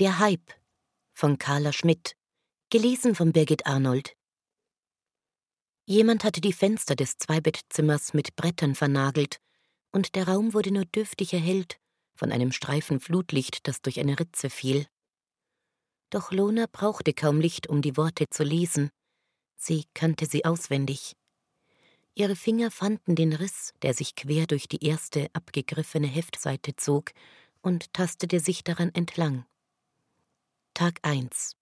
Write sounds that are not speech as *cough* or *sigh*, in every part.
Der Hype von Carla Schmidt, gelesen von Birgit Arnold. Jemand hatte die Fenster des Zweibettsimmers mit Brettern vernagelt, und der Raum wurde nur dürftig erhellt von einem Streifen Flutlicht, das durch eine Ritze fiel. Doch Lona brauchte kaum Licht, um die Worte zu lesen. Sie kannte sie auswendig. Ihre Finger fanden den Riss, der sich quer durch die erste abgegriffene Heftseite zog, und tastete sich daran entlang. Tag 1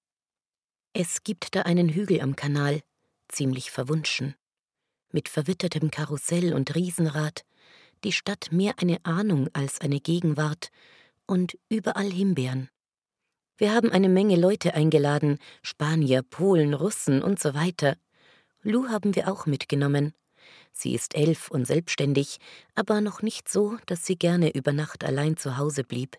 Es gibt da einen Hügel am Kanal, ziemlich verwunschen. Mit verwittertem Karussell und Riesenrad, die Stadt mehr eine Ahnung als eine Gegenwart und überall Himbeeren. Wir haben eine Menge Leute eingeladen, Spanier, Polen, Russen und so weiter. Lou haben wir auch mitgenommen. Sie ist elf und selbstständig, aber noch nicht so, dass sie gerne über Nacht allein zu Hause blieb.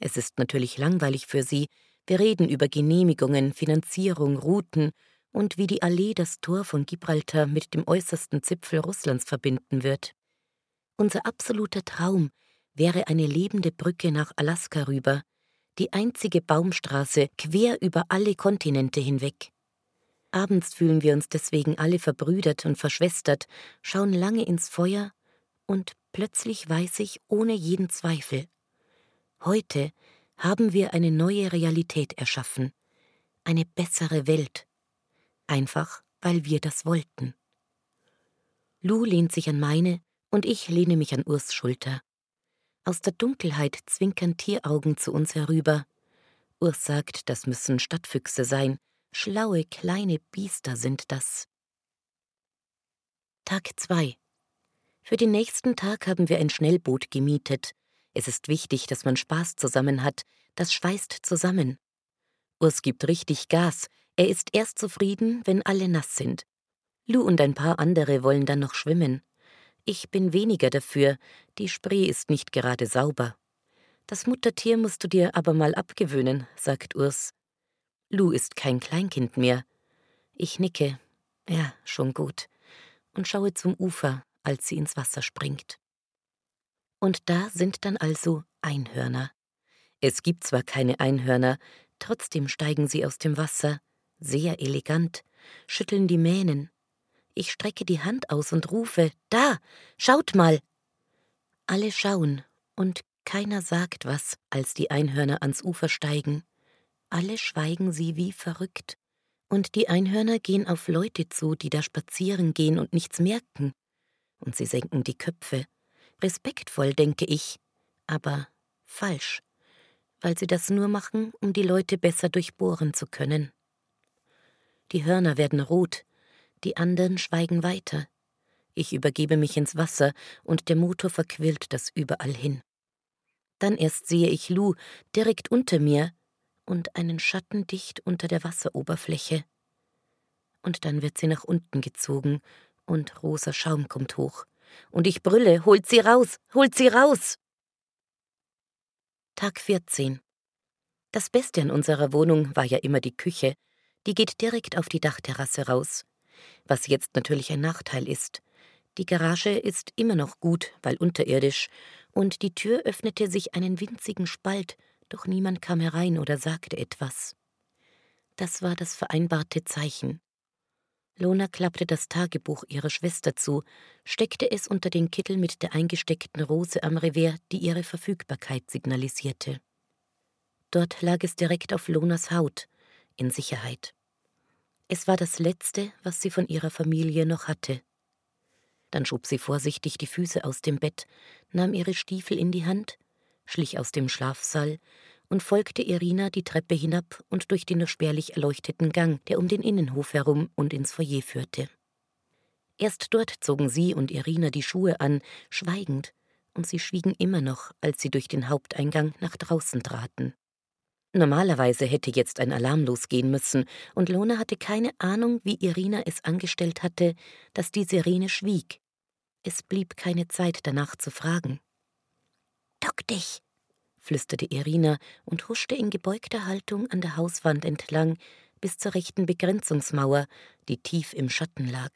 Es ist natürlich langweilig für sie. Wir reden über Genehmigungen, Finanzierung, Routen und wie die Allee das Tor von Gibraltar mit dem äußersten Zipfel Russlands verbinden wird. Unser absoluter Traum wäre eine lebende Brücke nach Alaska rüber, die einzige Baumstraße quer über alle Kontinente hinweg. Abends fühlen wir uns deswegen alle verbrüdert und verschwestert, schauen lange ins Feuer, und plötzlich weiß ich ohne jeden Zweifel, Heute haben wir eine neue Realität erschaffen, eine bessere Welt, einfach weil wir das wollten. Lou lehnt sich an meine und ich lehne mich an Urs Schulter. Aus der Dunkelheit zwinkern Tieraugen zu uns herüber. Urs sagt, das müssen Stadtfüchse sein, schlaue kleine Biester sind das. Tag 2 Für den nächsten Tag haben wir ein Schnellboot gemietet, es ist wichtig, dass man Spaß zusammen hat, das schweißt zusammen. Urs gibt richtig Gas, er ist erst zufrieden, wenn alle nass sind. Lou und ein paar andere wollen dann noch schwimmen. Ich bin weniger dafür, die Spree ist nicht gerade sauber. Das Muttertier musst du dir aber mal abgewöhnen, sagt Urs. Lou ist kein Kleinkind mehr. Ich nicke. Ja, schon gut. Und schaue zum Ufer, als sie ins Wasser springt. Und da sind dann also Einhörner. Es gibt zwar keine Einhörner, trotzdem steigen sie aus dem Wasser, sehr elegant, schütteln die Mähnen. Ich strecke die Hand aus und rufe Da, schaut mal. Alle schauen, und keiner sagt was, als die Einhörner ans Ufer steigen. Alle schweigen sie wie verrückt. Und die Einhörner gehen auf Leute zu, die da spazieren gehen und nichts merken. Und sie senken die Köpfe Respektvoll, denke ich, aber falsch, weil sie das nur machen, um die Leute besser durchbohren zu können. Die Hörner werden rot, die anderen schweigen weiter. Ich übergebe mich ins Wasser und der Motor verquillt das überall hin. Dann erst sehe ich Lou direkt unter mir und einen Schatten dicht unter der Wasseroberfläche. Und dann wird sie nach unten gezogen und rosa Schaum kommt hoch und ich brülle, holt sie raus, holt sie raus. Tag 14. Das Beste an unserer Wohnung war ja immer die Küche, die geht direkt auf die Dachterrasse raus, was jetzt natürlich ein Nachteil ist. Die Garage ist immer noch gut, weil unterirdisch, und die Tür öffnete sich einen winzigen Spalt, doch niemand kam herein oder sagte etwas. Das war das vereinbarte Zeichen. Lona klappte das Tagebuch ihrer Schwester zu, steckte es unter den Kittel mit der eingesteckten Rose am Revers, die ihre Verfügbarkeit signalisierte. Dort lag es direkt auf Lonas Haut, in Sicherheit. Es war das Letzte, was sie von ihrer Familie noch hatte. Dann schob sie vorsichtig die Füße aus dem Bett, nahm ihre Stiefel in die Hand, schlich aus dem Schlafsaal und folgte Irina die Treppe hinab und durch den nur spärlich erleuchteten Gang, der um den Innenhof herum und ins Foyer führte. Erst dort zogen sie und Irina die Schuhe an, schweigend, und sie schwiegen immer noch, als sie durch den Haupteingang nach draußen traten. Normalerweise hätte jetzt ein Alarm losgehen müssen, und Lona hatte keine Ahnung, wie Irina es angestellt hatte, dass die Sirene schwieg. Es blieb keine Zeit danach zu fragen. Duck dich, flüsterte Irina und huschte in gebeugter Haltung an der Hauswand entlang bis zur rechten Begrenzungsmauer, die tief im Schatten lag.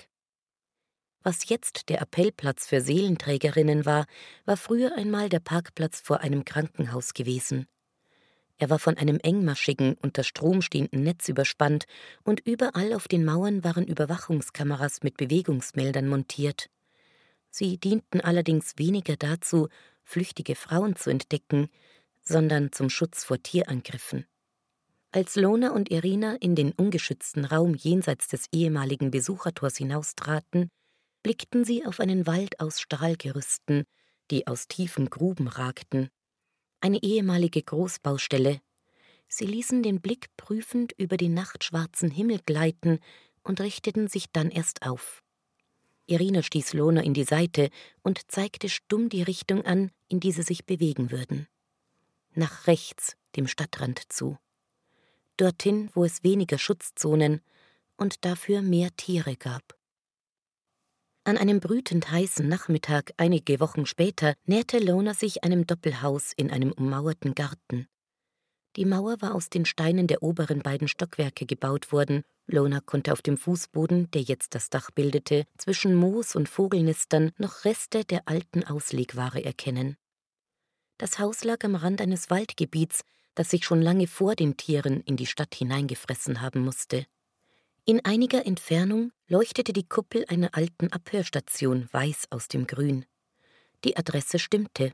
Was jetzt der Appellplatz für Seelenträgerinnen war, war früher einmal der Parkplatz vor einem Krankenhaus gewesen. Er war von einem engmaschigen, unter Strom stehenden Netz überspannt, und überall auf den Mauern waren Überwachungskameras mit Bewegungsmeldern montiert. Sie dienten allerdings weniger dazu, flüchtige Frauen zu entdecken, sondern zum Schutz vor Tierangriffen. Als Lona und Irina in den ungeschützten Raum jenseits des ehemaligen Besuchertors hinaustraten, blickten sie auf einen Wald aus Stahlgerüsten, die aus tiefen Gruben ragten. Eine ehemalige Großbaustelle. Sie ließen den Blick prüfend über den nachtschwarzen Himmel gleiten und richteten sich dann erst auf. Irina stieß Lona in die Seite und zeigte stumm die Richtung an, in die sie sich bewegen würden. Nach rechts, dem Stadtrand zu. Dorthin, wo es weniger Schutzzonen und dafür mehr Tiere gab. An einem brütend heißen Nachmittag einige Wochen später näherte Lona sich einem Doppelhaus in einem ummauerten Garten. Die Mauer war aus den Steinen der oberen beiden Stockwerke gebaut worden. Lona konnte auf dem Fußboden, der jetzt das Dach bildete, zwischen Moos und Vogelnestern noch Reste der alten Auslegware erkennen. Das Haus lag am Rand eines Waldgebiets, das sich schon lange vor den Tieren in die Stadt hineingefressen haben musste. In einiger Entfernung leuchtete die Kuppel einer alten Abhörstation weiß aus dem Grün. Die Adresse stimmte.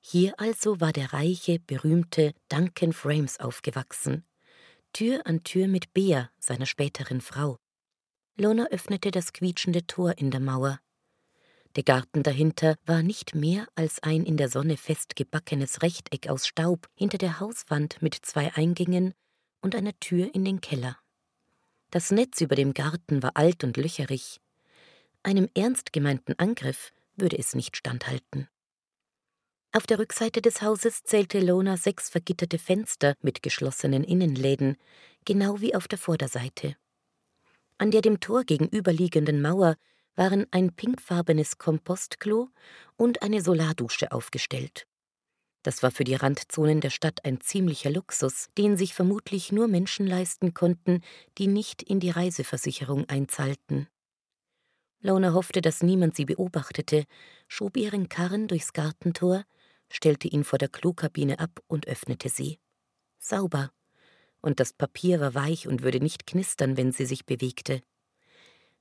Hier also war der reiche, berühmte Duncan Frames aufgewachsen. Tür an Tür mit Bea, seiner späteren Frau. Lona öffnete das quietschende Tor in der Mauer. Der Garten dahinter war nicht mehr als ein in der Sonne festgebackenes Rechteck aus Staub hinter der Hauswand mit zwei Eingängen und einer Tür in den Keller. Das Netz über dem Garten war alt und löcherig. Einem ernst gemeinten Angriff würde es nicht standhalten. Auf der Rückseite des Hauses zählte Lona sechs vergitterte Fenster mit geschlossenen Innenläden, genau wie auf der Vorderseite. An der dem Tor gegenüberliegenden Mauer waren ein pinkfarbenes Kompostklo und eine Solardusche aufgestellt. Das war für die Randzonen der Stadt ein ziemlicher Luxus, den sich vermutlich nur Menschen leisten konnten, die nicht in die Reiseversicherung einzahlten. Lona hoffte, dass niemand sie beobachtete, schob ihren Karren durchs Gartentor, stellte ihn vor der Klokabine ab und öffnete sie. Sauber. Und das Papier war weich und würde nicht knistern, wenn sie sich bewegte.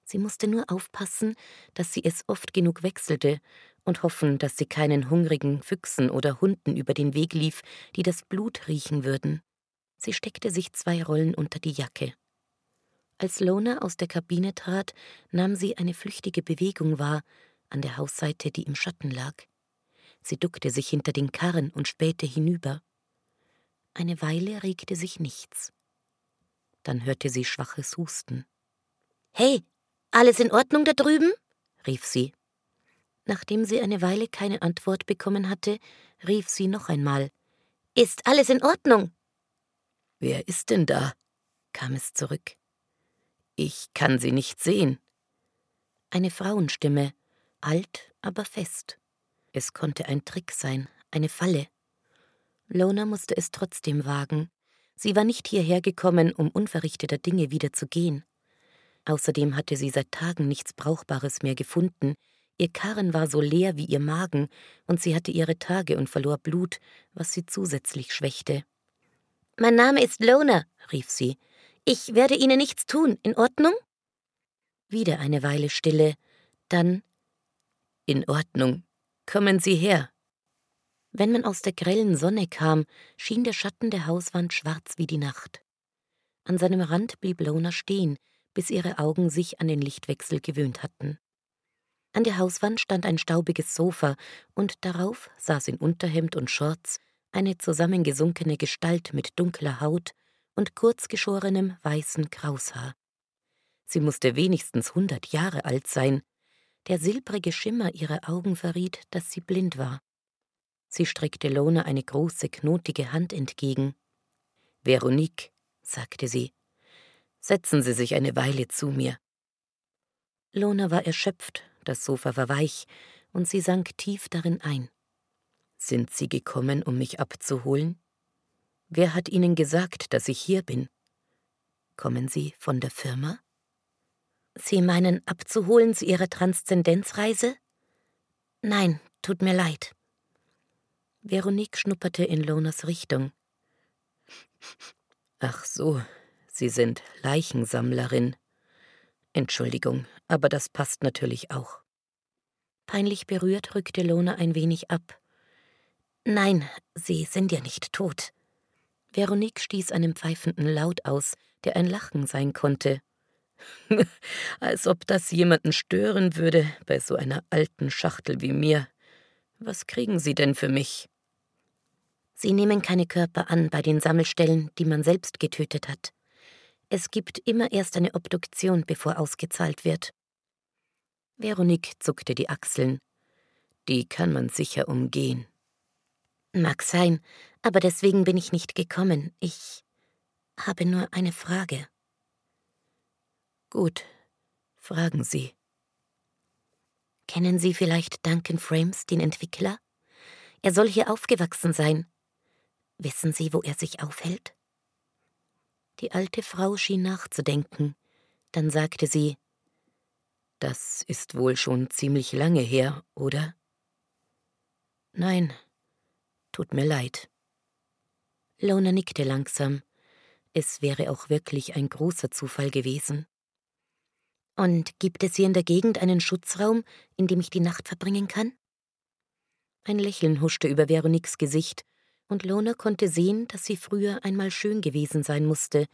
Sie musste nur aufpassen, dass sie es oft genug wechselte und hoffen, dass sie keinen hungrigen Füchsen oder Hunden über den Weg lief, die das Blut riechen würden. Sie steckte sich zwei Rollen unter die Jacke. Als Lona aus der Kabine trat, nahm sie eine flüchtige Bewegung wahr, an der Hausseite, die im Schatten lag. Sie duckte sich hinter den Karren und spähte hinüber. Eine Weile regte sich nichts. Dann hörte sie schwaches Husten. Hey, alles in Ordnung da drüben? rief sie. Nachdem sie eine Weile keine Antwort bekommen hatte, rief sie noch einmal Ist alles in Ordnung? Wer ist denn da? kam es zurück. Ich kann sie nicht sehen. Eine Frauenstimme, alt, aber fest. Es konnte ein Trick sein, eine Falle. Lona musste es trotzdem wagen. Sie war nicht hierher gekommen, um unverrichteter Dinge wieder zu gehen. Außerdem hatte sie seit Tagen nichts Brauchbares mehr gefunden, Ihr Karren war so leer wie ihr Magen, und sie hatte ihre Tage und verlor Blut, was sie zusätzlich schwächte. Mein Name ist Lona, rief sie. Ich werde Ihnen nichts tun, in Ordnung? Wieder eine Weile Stille, dann In Ordnung. Kommen Sie her. Wenn man aus der grellen Sonne kam, schien der Schatten der Hauswand schwarz wie die Nacht. An seinem Rand blieb Lona stehen, bis ihre Augen sich an den Lichtwechsel gewöhnt hatten. An der Hauswand stand ein staubiges Sofa, und darauf saß in Unterhemd und Shorts eine zusammengesunkene Gestalt mit dunkler Haut und kurzgeschorenem weißen Kraushaar. Sie musste wenigstens hundert Jahre alt sein. Der silbrige Schimmer ihrer Augen verriet, dass sie blind war. Sie streckte Lona eine große, knotige Hand entgegen. Veronique, sagte sie, setzen Sie sich eine Weile zu mir. Lona war erschöpft das Sofa war weich, und sie sank tief darin ein. Sind Sie gekommen, um mich abzuholen? Wer hat Ihnen gesagt, dass ich hier bin? Kommen Sie von der Firma? Sie meinen abzuholen zu Ihrer Transzendenzreise? Nein, tut mir leid. Veronique schnupperte in Lonas Richtung. Ach so, Sie sind Leichensammlerin. Entschuldigung, aber das passt natürlich auch. Peinlich berührt rückte Lona ein wenig ab. Nein, Sie sind ja nicht tot. Veronique stieß einen pfeifenden Laut aus, der ein Lachen sein konnte. *laughs* Als ob das jemanden stören würde bei so einer alten Schachtel wie mir. Was kriegen Sie denn für mich? Sie nehmen keine Körper an bei den Sammelstellen, die man selbst getötet hat. Es gibt immer erst eine Obduktion, bevor ausgezahlt wird. Veronique zuckte die Achseln. Die kann man sicher umgehen. Mag sein, aber deswegen bin ich nicht gekommen. Ich habe nur eine Frage. Gut, fragen Sie. Kennen Sie vielleicht Duncan Frames, den Entwickler? Er soll hier aufgewachsen sein. Wissen Sie, wo er sich aufhält? Die alte Frau schien nachzudenken. Dann sagte sie Das ist wohl schon ziemlich lange her, oder? Nein, tut mir leid. Lona nickte langsam. Es wäre auch wirklich ein großer Zufall gewesen. Und gibt es hier in der Gegend einen Schutzraum, in dem ich die Nacht verbringen kann? Ein Lächeln huschte über Veroniques Gesicht, und Lona konnte sehen, dass sie früher einmal schön gewesen sein musste,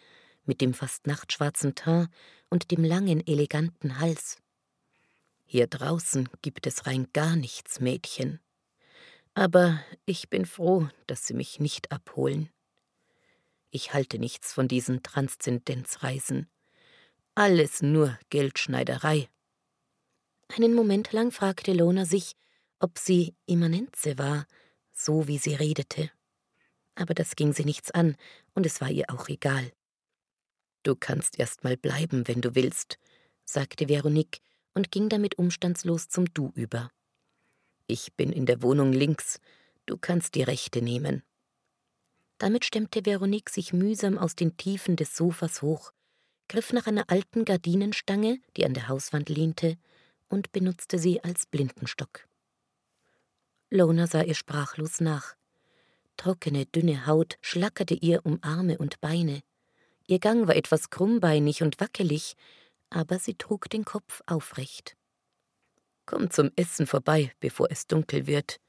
mit dem fast nachtschwarzen Teint und dem langen, eleganten Hals. Hier draußen gibt es rein gar nichts, Mädchen. Aber ich bin froh, dass Sie mich nicht abholen. Ich halte nichts von diesen Transzendenzreisen. Alles nur Geldschneiderei. Einen Moment lang fragte Lona sich, ob sie Immanenze war, so wie sie redete aber das ging sie nichts an, und es war ihr auch egal. Du kannst erst mal bleiben, wenn du willst, sagte Veronique und ging damit umstandslos zum Du über. Ich bin in der Wohnung links, du kannst die rechte nehmen. Damit stemmte Veronique sich mühsam aus den Tiefen des Sofas hoch, griff nach einer alten Gardinenstange, die an der Hauswand lehnte, und benutzte sie als Blindenstock. Lona sah ihr sprachlos nach. Trockene, dünne Haut schlackerte ihr um Arme und Beine. Ihr Gang war etwas krummbeinig und wackelig, aber sie trug den Kopf aufrecht. Komm zum Essen vorbei, bevor es dunkel wird.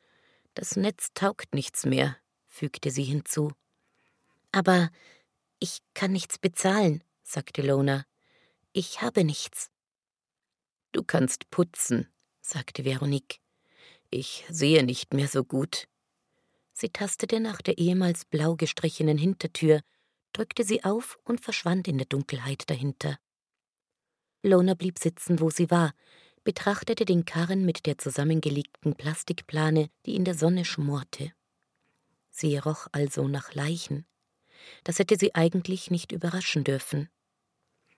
Das Netz taugt nichts mehr, fügte sie hinzu. Aber ich kann nichts bezahlen, sagte Lona. Ich habe nichts. Du kannst putzen, sagte Veronique. Ich sehe nicht mehr so gut. Sie tastete nach der ehemals blau gestrichenen Hintertür, drückte sie auf und verschwand in der Dunkelheit dahinter. Lona blieb sitzen, wo sie war, betrachtete den Karren mit der zusammengelegten Plastikplane, die in der Sonne schmorte. Sie roch also nach Leichen. Das hätte sie eigentlich nicht überraschen dürfen.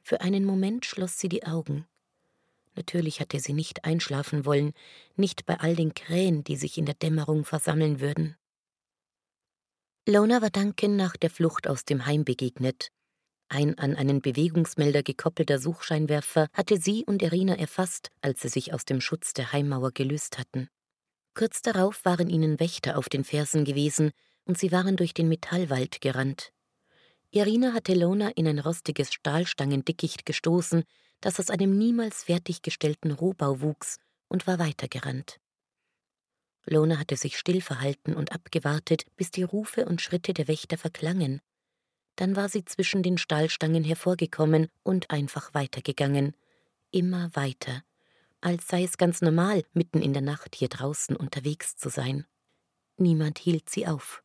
Für einen Moment schloss sie die Augen. Natürlich hatte sie nicht einschlafen wollen, nicht bei all den Krähen, die sich in der Dämmerung versammeln würden. Lona war Duncan nach der Flucht aus dem Heim begegnet. Ein an einen Bewegungsmelder gekoppelter Suchscheinwerfer hatte sie und Irina erfasst, als sie sich aus dem Schutz der Heimmauer gelöst hatten. Kurz darauf waren ihnen Wächter auf den Fersen gewesen und sie waren durch den Metallwald gerannt. Irina hatte Lona in ein rostiges Stahlstangendickicht gestoßen, das aus einem niemals fertiggestellten Rohbau wuchs, und war weitergerannt. Lona hatte sich still verhalten und abgewartet, bis die Rufe und Schritte der Wächter verklangen. Dann war sie zwischen den Stahlstangen hervorgekommen und einfach weitergegangen. Immer weiter, als sei es ganz normal, mitten in der Nacht hier draußen unterwegs zu sein. Niemand hielt sie auf.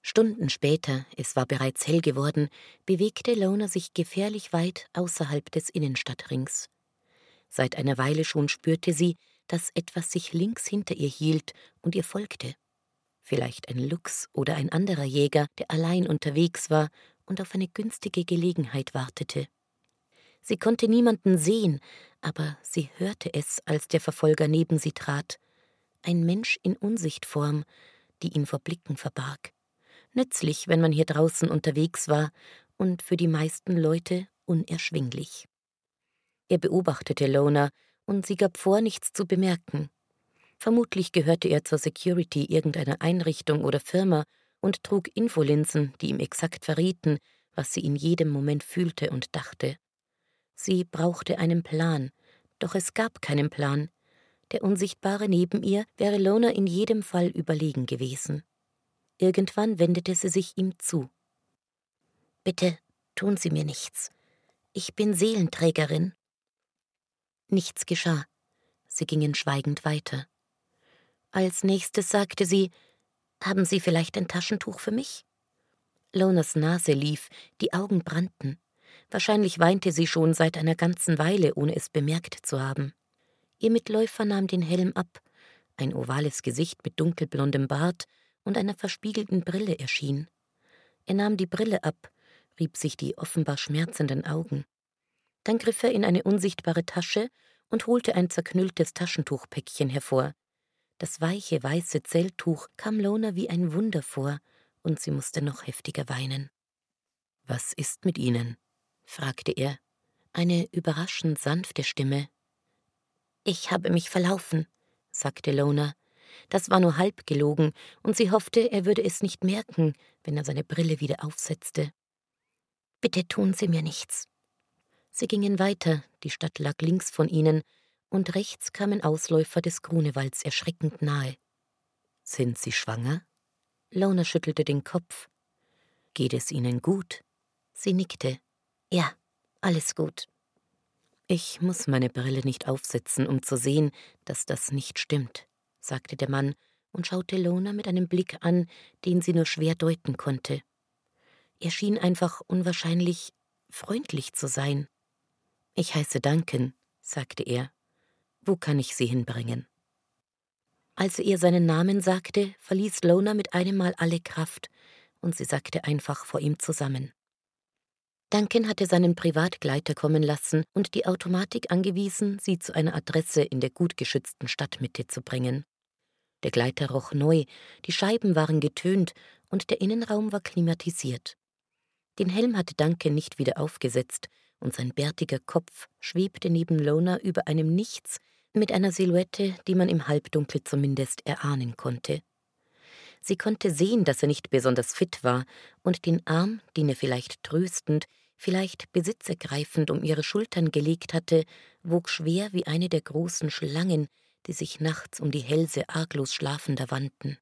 Stunden später, es war bereits hell geworden, bewegte Lona sich gefährlich weit außerhalb des Innenstadtrings. Seit einer Weile schon spürte sie, dass etwas sich links hinter ihr hielt und ihr folgte. Vielleicht ein Luchs oder ein anderer Jäger, der allein unterwegs war und auf eine günstige Gelegenheit wartete. Sie konnte niemanden sehen, aber sie hörte es, als der Verfolger neben sie trat. Ein Mensch in Unsichtform, die ihn vor Blicken verbarg. Nützlich, wenn man hier draußen unterwegs war, und für die meisten Leute unerschwinglich. Er beobachtete Lona, und sie gab vor, nichts zu bemerken. Vermutlich gehörte er zur Security irgendeiner Einrichtung oder Firma und trug Infolinsen, die ihm exakt verrieten, was sie in jedem Moment fühlte und dachte. Sie brauchte einen Plan, doch es gab keinen Plan. Der Unsichtbare neben ihr wäre Lona in jedem Fall überlegen gewesen. Irgendwann wendete sie sich ihm zu. Bitte tun Sie mir nichts. Ich bin Seelenträgerin. Nichts geschah. Sie gingen schweigend weiter. Als nächstes sagte sie, haben Sie vielleicht ein Taschentuch für mich? Lonas Nase lief, die Augen brannten. Wahrscheinlich weinte sie schon seit einer ganzen Weile, ohne es bemerkt zu haben. Ihr Mitläufer nahm den Helm ab. Ein ovales Gesicht mit dunkelblondem Bart und einer verspiegelten Brille erschien. Er nahm die Brille ab, rieb sich die offenbar schmerzenden Augen. Dann griff er in eine unsichtbare Tasche und holte ein zerknülltes Taschentuchpäckchen hervor. Das weiche, weiße Zelttuch kam Lona wie ein Wunder vor, und sie musste noch heftiger weinen. Was ist mit Ihnen? fragte er. Eine überraschend sanfte Stimme. Ich habe mich verlaufen, sagte Lona. Das war nur halb gelogen, und sie hoffte, er würde es nicht merken, wenn er seine Brille wieder aufsetzte. Bitte tun Sie mir nichts. Sie gingen weiter, die Stadt lag links von ihnen, und rechts kamen Ausläufer des Grunewalds erschreckend nahe. Sind Sie schwanger? Lona schüttelte den Kopf. Geht es Ihnen gut? Sie nickte. Ja, alles gut. Ich muss meine Brille nicht aufsetzen, um zu sehen, dass das nicht stimmt, sagte der Mann und schaute Lona mit einem Blick an, den sie nur schwer deuten konnte. Er schien einfach unwahrscheinlich freundlich zu sein. Ich heiße Duncan, sagte er. Wo kann ich Sie hinbringen? Als er ihr seinen Namen sagte, verließ Lona mit einem Mal alle Kraft, und sie sackte einfach vor ihm zusammen. Duncan hatte seinen Privatgleiter kommen lassen und die Automatik angewiesen, sie zu einer Adresse in der gut geschützten Stadtmitte zu bringen. Der Gleiter roch neu, die Scheiben waren getönt und der Innenraum war klimatisiert. Den Helm hatte Duncan nicht wieder aufgesetzt, und sein bärtiger Kopf schwebte neben Lona über einem Nichts mit einer Silhouette, die man im Halbdunkel zumindest erahnen konnte. Sie konnte sehen, dass er nicht besonders fit war, und den Arm, den er vielleicht tröstend, vielleicht besitzergreifend um ihre Schultern gelegt hatte, wog schwer wie eine der großen Schlangen, die sich nachts um die Hälse arglos Schlafender wandten.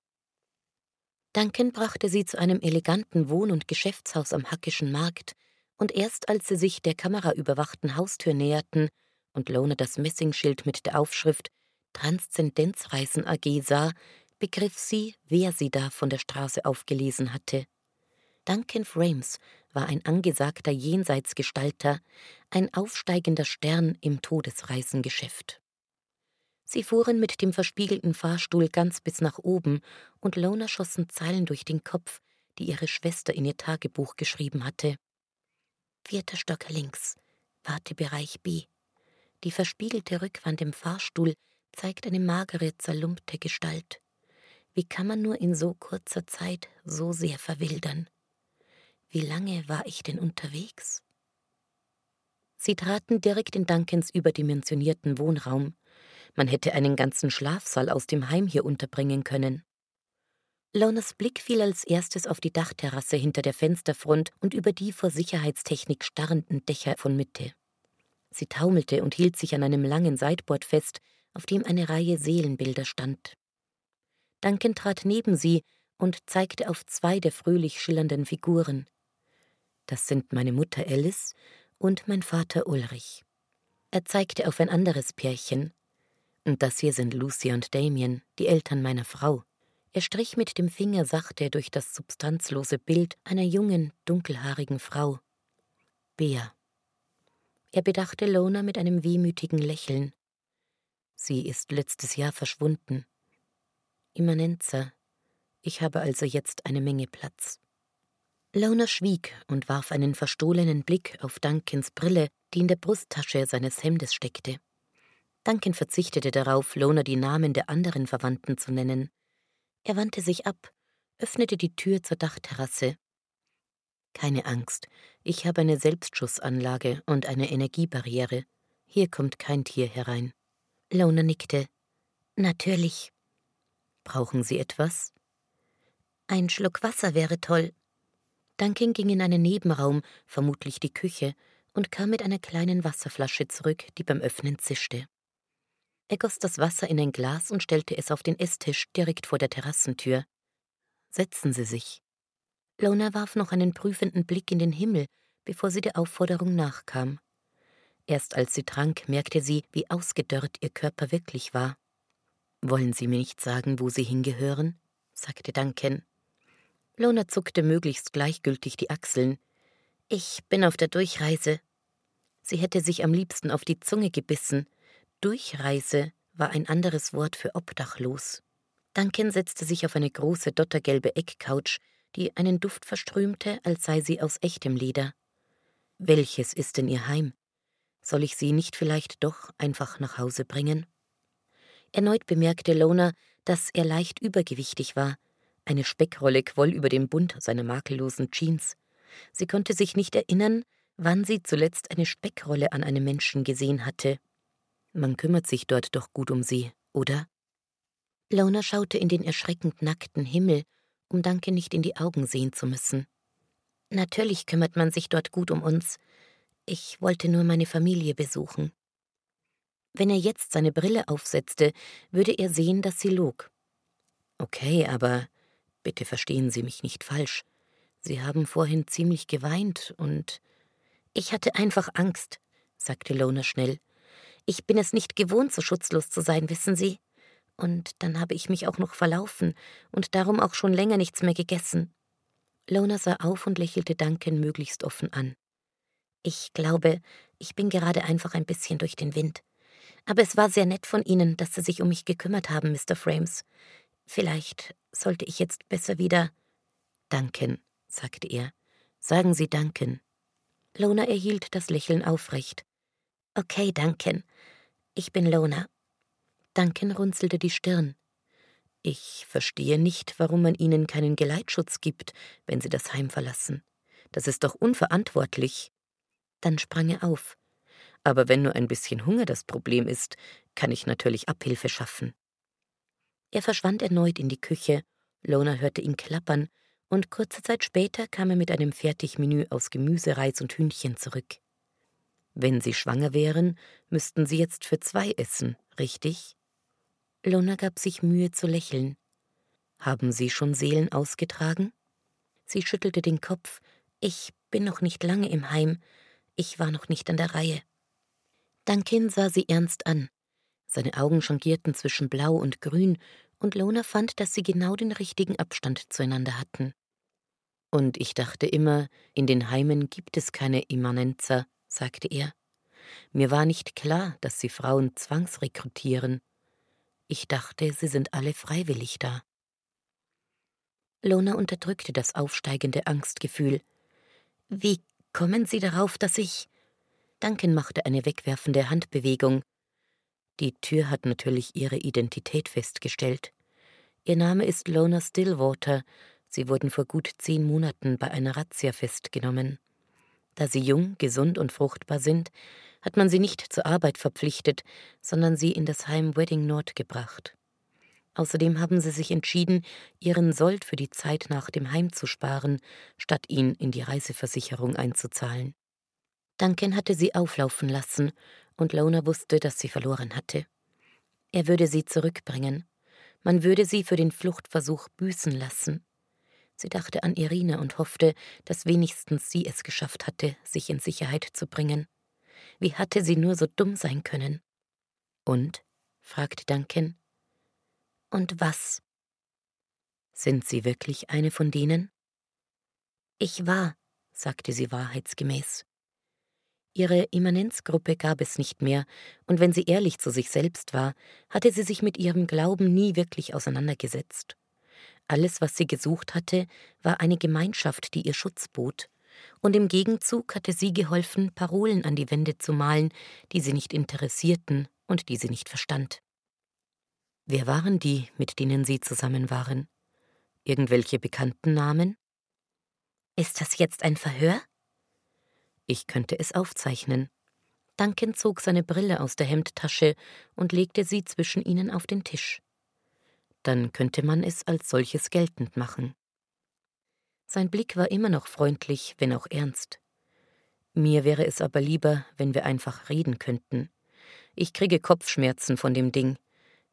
Duncan brachte sie zu einem eleganten Wohn- und Geschäftshaus am Hackischen Markt, und erst als sie sich der kameraüberwachten Haustür näherten und Lona das Messingschild mit der Aufschrift Transzendenzreisen AG sah, begriff sie, wer sie da von der Straße aufgelesen hatte. Duncan Frames war ein angesagter Jenseitsgestalter, ein aufsteigender Stern im Todesreisengeschäft. Sie fuhren mit dem verspiegelten Fahrstuhl ganz bis nach oben, und Lona schossen Zeilen durch den Kopf, die ihre Schwester in ihr Tagebuch geschrieben hatte. Vierter Stock links, Wartebereich B. Die verspiegelte Rückwand im Fahrstuhl zeigt eine magere, zerlumpte Gestalt. Wie kann man nur in so kurzer Zeit so sehr verwildern? Wie lange war ich denn unterwegs? Sie traten direkt in Duncans überdimensionierten Wohnraum. Man hätte einen ganzen Schlafsaal aus dem Heim hier unterbringen können. Lonas Blick fiel als erstes auf die Dachterrasse hinter der Fensterfront und über die vor Sicherheitstechnik starrenden Dächer von Mitte. Sie taumelte und hielt sich an einem langen Sideboard fest, auf dem eine Reihe Seelenbilder stand. Duncan trat neben sie und zeigte auf zwei der fröhlich schillernden Figuren. Das sind meine Mutter Alice und mein Vater Ulrich. Er zeigte auf ein anderes Pärchen, und das hier sind Lucy und Damien, die Eltern meiner Frau. Er strich mit dem Finger sachte durch das substanzlose Bild einer jungen, dunkelhaarigen Frau. Bea. Er bedachte Lona mit einem wehmütigen Lächeln. Sie ist letztes Jahr verschwunden. Immanenza. Ich habe also jetzt eine Menge Platz. Lona schwieg und warf einen verstohlenen Blick auf Duncans Brille, die in der Brusttasche seines Hemdes steckte. Duncan verzichtete darauf, Lona die Namen der anderen Verwandten zu nennen. Er wandte sich ab, öffnete die Tür zur Dachterrasse. Keine Angst, ich habe eine Selbstschussanlage und eine Energiebarriere. Hier kommt kein Tier herein. Lona nickte. Natürlich. Brauchen Sie etwas? Ein Schluck Wasser wäre toll. Duncan ging in einen Nebenraum, vermutlich die Küche, und kam mit einer kleinen Wasserflasche zurück, die beim Öffnen zischte. Er goss das Wasser in ein Glas und stellte es auf den Esstisch direkt vor der Terrassentür. Setzen Sie sich. Lona warf noch einen prüfenden Blick in den Himmel, bevor sie der Aufforderung nachkam. Erst als sie trank, merkte sie, wie ausgedörrt ihr Körper wirklich war. Wollen Sie mir nicht sagen, wo Sie hingehören? sagte Duncan. Lona zuckte möglichst gleichgültig die Achseln. Ich bin auf der Durchreise. Sie hätte sich am liebsten auf die Zunge gebissen. Durchreise war ein anderes Wort für obdachlos. Duncan setzte sich auf eine große dottergelbe Eckcouch, die einen Duft verströmte, als sei sie aus echtem Leder. Welches ist denn Ihr Heim? Soll ich Sie nicht vielleicht doch einfach nach Hause bringen? Erneut bemerkte Lona, dass er leicht übergewichtig war. Eine Speckrolle quoll über dem Bund seiner makellosen Jeans. Sie konnte sich nicht erinnern, wann sie zuletzt eine Speckrolle an einem Menschen gesehen hatte. Man kümmert sich dort doch gut um sie, oder? Lona schaute in den erschreckend nackten Himmel, um Danke nicht in die Augen sehen zu müssen. Natürlich kümmert man sich dort gut um uns. Ich wollte nur meine Familie besuchen. Wenn er jetzt seine Brille aufsetzte, würde er sehen, dass sie log. Okay, aber bitte verstehen Sie mich nicht falsch. Sie haben vorhin ziemlich geweint und. Ich hatte einfach Angst, sagte Lona schnell. Ich bin es nicht gewohnt, so schutzlos zu sein, wissen Sie. Und dann habe ich mich auch noch verlaufen und darum auch schon länger nichts mehr gegessen. Lona sah auf und lächelte Duncan möglichst offen an. Ich glaube, ich bin gerade einfach ein bisschen durch den Wind. Aber es war sehr nett von Ihnen, dass Sie sich um mich gekümmert haben, Mr. Frames. Vielleicht sollte ich jetzt besser wieder. Danken, sagte er. Sagen Sie Danken. Lona erhielt das Lächeln aufrecht. Okay, Duncan. Ich bin Lona. Duncan runzelte die Stirn. Ich verstehe nicht, warum man Ihnen keinen Geleitschutz gibt, wenn Sie das Heim verlassen. Das ist doch unverantwortlich. Dann sprang er auf. Aber wenn nur ein bisschen Hunger das Problem ist, kann ich natürlich Abhilfe schaffen. Er verschwand erneut in die Küche, Lona hörte ihn klappern, und kurze Zeit später kam er mit einem Fertigmenü aus Gemüse, Reis und Hühnchen zurück. Wenn Sie schwanger wären, müssten Sie jetzt für zwei essen, richtig? Lona gab sich Mühe zu lächeln. Haben Sie schon Seelen ausgetragen? Sie schüttelte den Kopf. Ich bin noch nicht lange im Heim. Ich war noch nicht an der Reihe. Duncan sah sie ernst an. Seine Augen changierten zwischen Blau und Grün, und Lona fand, dass sie genau den richtigen Abstand zueinander hatten. Und ich dachte immer, in den Heimen gibt es keine Immanenzer, sagte er. Mir war nicht klar, dass sie Frauen zwangsrekrutieren. Ich dachte, sie sind alle freiwillig da. Lona unterdrückte das aufsteigende Angstgefühl. Wie kommen Sie darauf, dass ich. Duncan machte eine wegwerfende Handbewegung. Die Tür hat natürlich ihre Identität festgestellt. Ihr Name ist Lona Stillwater. Sie wurden vor gut zehn Monaten bei einer Razzia festgenommen. Da sie jung, gesund und fruchtbar sind, hat man sie nicht zur Arbeit verpflichtet, sondern sie in das Heim Wedding Nord gebracht. Außerdem haben sie sich entschieden, ihren Sold für die Zeit nach dem Heim zu sparen, statt ihn in die Reiseversicherung einzuzahlen. Duncan hatte sie auflaufen lassen, und Lona wusste, dass sie verloren hatte. Er würde sie zurückbringen. Man würde sie für den Fluchtversuch büßen lassen. Sie dachte an Irina und hoffte, dass wenigstens sie es geschafft hatte, sich in Sicherheit zu bringen. Wie hatte sie nur so dumm sein können? Und? fragte Duncan. Und was? Sind Sie wirklich eine von denen? Ich war, sagte sie wahrheitsgemäß. Ihre Immanenzgruppe gab es nicht mehr, und wenn sie ehrlich zu sich selbst war, hatte sie sich mit ihrem Glauben nie wirklich auseinandergesetzt. Alles, was sie gesucht hatte, war eine Gemeinschaft, die ihr Schutz bot, und im Gegenzug hatte sie geholfen, Parolen an die Wände zu malen, die sie nicht interessierten und die sie nicht verstand. Wer waren die, mit denen sie zusammen waren? Irgendwelche bekannten Namen? Ist das jetzt ein Verhör? Ich könnte es aufzeichnen. Duncan zog seine Brille aus der Hemdtasche und legte sie zwischen ihnen auf den Tisch. Dann könnte man es als solches geltend machen. Sein Blick war immer noch freundlich, wenn auch ernst. Mir wäre es aber lieber, wenn wir einfach reden könnten. Ich kriege Kopfschmerzen von dem Ding.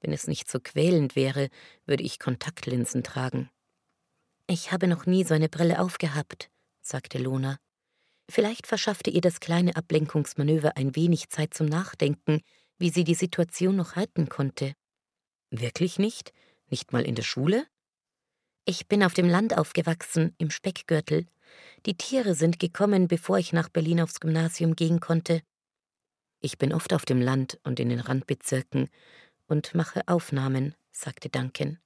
Wenn es nicht so quälend wäre, würde ich Kontaktlinsen tragen. Ich habe noch nie so eine Brille aufgehabt, sagte Lona. Vielleicht verschaffte ihr das kleine Ablenkungsmanöver ein wenig Zeit zum Nachdenken, wie sie die Situation noch halten konnte. Wirklich nicht? Nicht mal in der Schule? Ich bin auf dem Land aufgewachsen, im Speckgürtel. Die Tiere sind gekommen, bevor ich nach Berlin aufs Gymnasium gehen konnte. Ich bin oft auf dem Land und in den Randbezirken und mache Aufnahmen, sagte Duncan.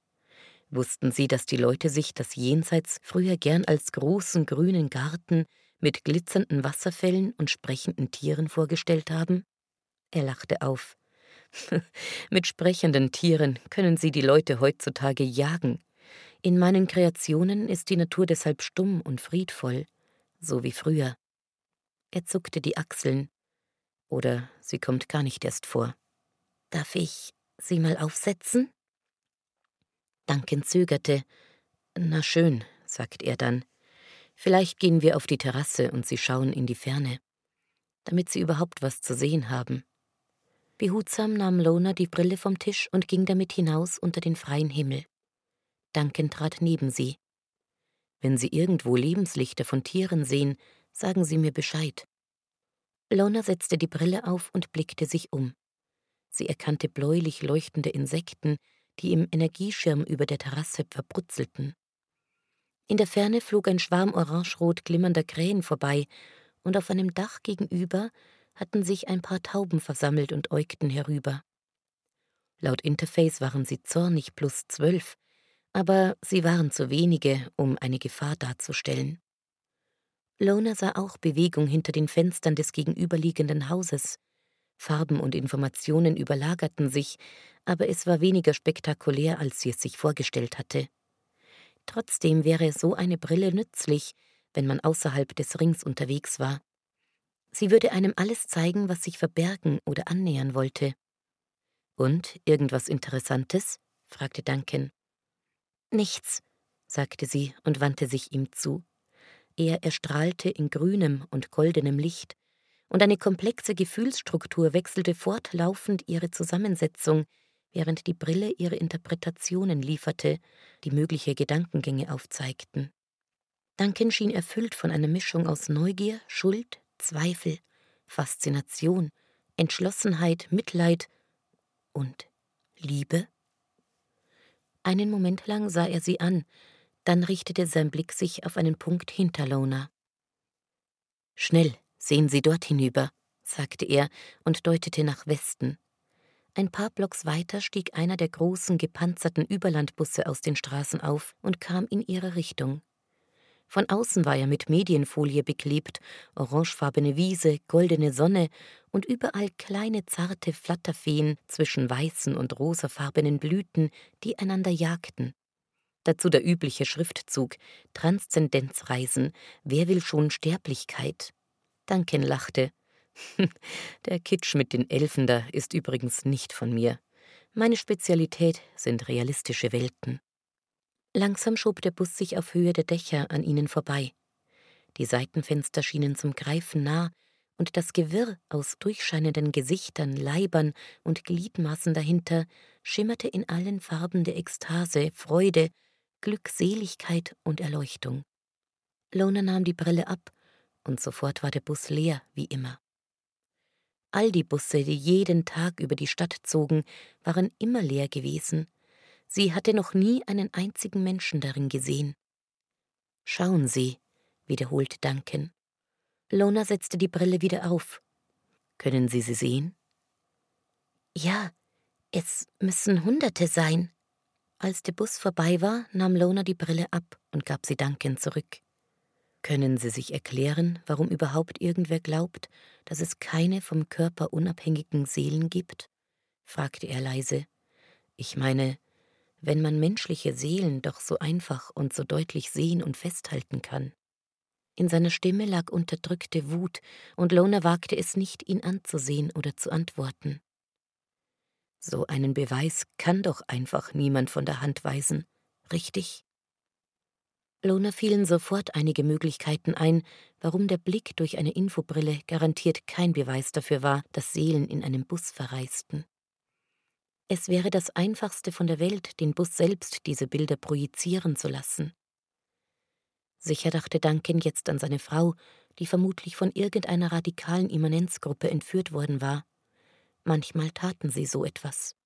Wussten Sie, dass die Leute sich das Jenseits früher gern als großen grünen Garten mit glitzernden Wasserfällen und sprechenden Tieren vorgestellt haben? Er lachte auf. *laughs* mit sprechenden Tieren können Sie die Leute heutzutage jagen. In meinen Kreationen ist die Natur deshalb stumm und friedvoll, so wie früher. Er zuckte die Achseln. Oder sie kommt gar nicht erst vor. Darf ich sie mal aufsetzen? Duncan zögerte. Na schön, sagte er dann. Vielleicht gehen wir auf die Terrasse und sie schauen in die Ferne, damit sie überhaupt was zu sehen haben. Behutsam nahm Lona die Brille vom Tisch und ging damit hinaus unter den freien Himmel. Duncan trat neben sie. Wenn Sie irgendwo Lebenslichter von Tieren sehen, sagen Sie mir Bescheid. Lona setzte die Brille auf und blickte sich um. Sie erkannte bläulich leuchtende Insekten, die im Energieschirm über der Terrasse verbrutzelten. In der Ferne flog ein Schwarm orangerot glimmernder Krähen vorbei, und auf einem Dach gegenüber hatten sich ein paar Tauben versammelt und äugten herüber. Laut Interface waren sie zornig plus zwölf, aber sie waren zu wenige, um eine Gefahr darzustellen. Lona sah auch Bewegung hinter den Fenstern des gegenüberliegenden Hauses. Farben und Informationen überlagerten sich, aber es war weniger spektakulär, als sie es sich vorgestellt hatte. Trotzdem wäre so eine Brille nützlich, wenn man außerhalb des Rings unterwegs war. Sie würde einem alles zeigen, was sich verbergen oder annähern wollte. Und irgendwas Interessantes? fragte Duncan. Nichts, sagte sie und wandte sich ihm zu. Er erstrahlte in grünem und goldenem Licht, und eine komplexe Gefühlsstruktur wechselte fortlaufend ihre Zusammensetzung, während die Brille ihre Interpretationen lieferte, die mögliche Gedankengänge aufzeigten. Duncan schien erfüllt von einer Mischung aus Neugier, Schuld, Zweifel, Faszination, Entschlossenheit, Mitleid und Liebe. Einen Moment lang sah er sie an, dann richtete sein Blick sich auf einen Punkt hinter Lona. Schnell, sehen Sie dort hinüber, sagte er und deutete nach Westen. Ein paar Blocks weiter stieg einer der großen gepanzerten Überlandbusse aus den Straßen auf und kam in ihre Richtung. Von außen war er mit Medienfolie beklebt, orangefarbene Wiese, goldene Sonne und überall kleine zarte Flatterfeen zwischen weißen und rosafarbenen Blüten, die einander jagten. Dazu der übliche Schriftzug Transzendenzreisen, wer will schon Sterblichkeit? Duncan lachte. *laughs* Der Kitsch mit den Elfen da ist übrigens nicht von mir. Meine Spezialität sind realistische Welten. Langsam schob der Bus sich auf Höhe der Dächer an ihnen vorbei. Die Seitenfenster schienen zum Greifen nah, und das Gewirr aus durchscheinenden Gesichtern, Leibern und Gliedmaßen dahinter schimmerte in allen Farben der Ekstase, Freude, Glückseligkeit und Erleuchtung. Lona nahm die Brille ab, und sofort war der Bus leer, wie immer. All die Busse, die jeden Tag über die Stadt zogen, waren immer leer gewesen, Sie hatte noch nie einen einzigen Menschen darin gesehen. Schauen Sie, wiederholte Duncan. Lona setzte die Brille wieder auf. Können Sie sie sehen? Ja, es müssen Hunderte sein. Als der Bus vorbei war, nahm Lona die Brille ab und gab sie Duncan zurück. Können Sie sich erklären, warum überhaupt irgendwer glaubt, dass es keine vom Körper unabhängigen Seelen gibt? fragte er leise. Ich meine, wenn man menschliche Seelen doch so einfach und so deutlich sehen und festhalten kann. In seiner Stimme lag unterdrückte Wut, und Lona wagte es nicht, ihn anzusehen oder zu antworten. So einen Beweis kann doch einfach niemand von der Hand weisen, richtig? Lona fielen sofort einige Möglichkeiten ein, warum der Blick durch eine Infobrille garantiert kein Beweis dafür war, dass Seelen in einem Bus verreisten. Es wäre das Einfachste von der Welt, den Bus selbst diese Bilder projizieren zu lassen. Sicher dachte Duncan jetzt an seine Frau, die vermutlich von irgendeiner radikalen Immanenzgruppe entführt worden war. Manchmal taten sie so etwas.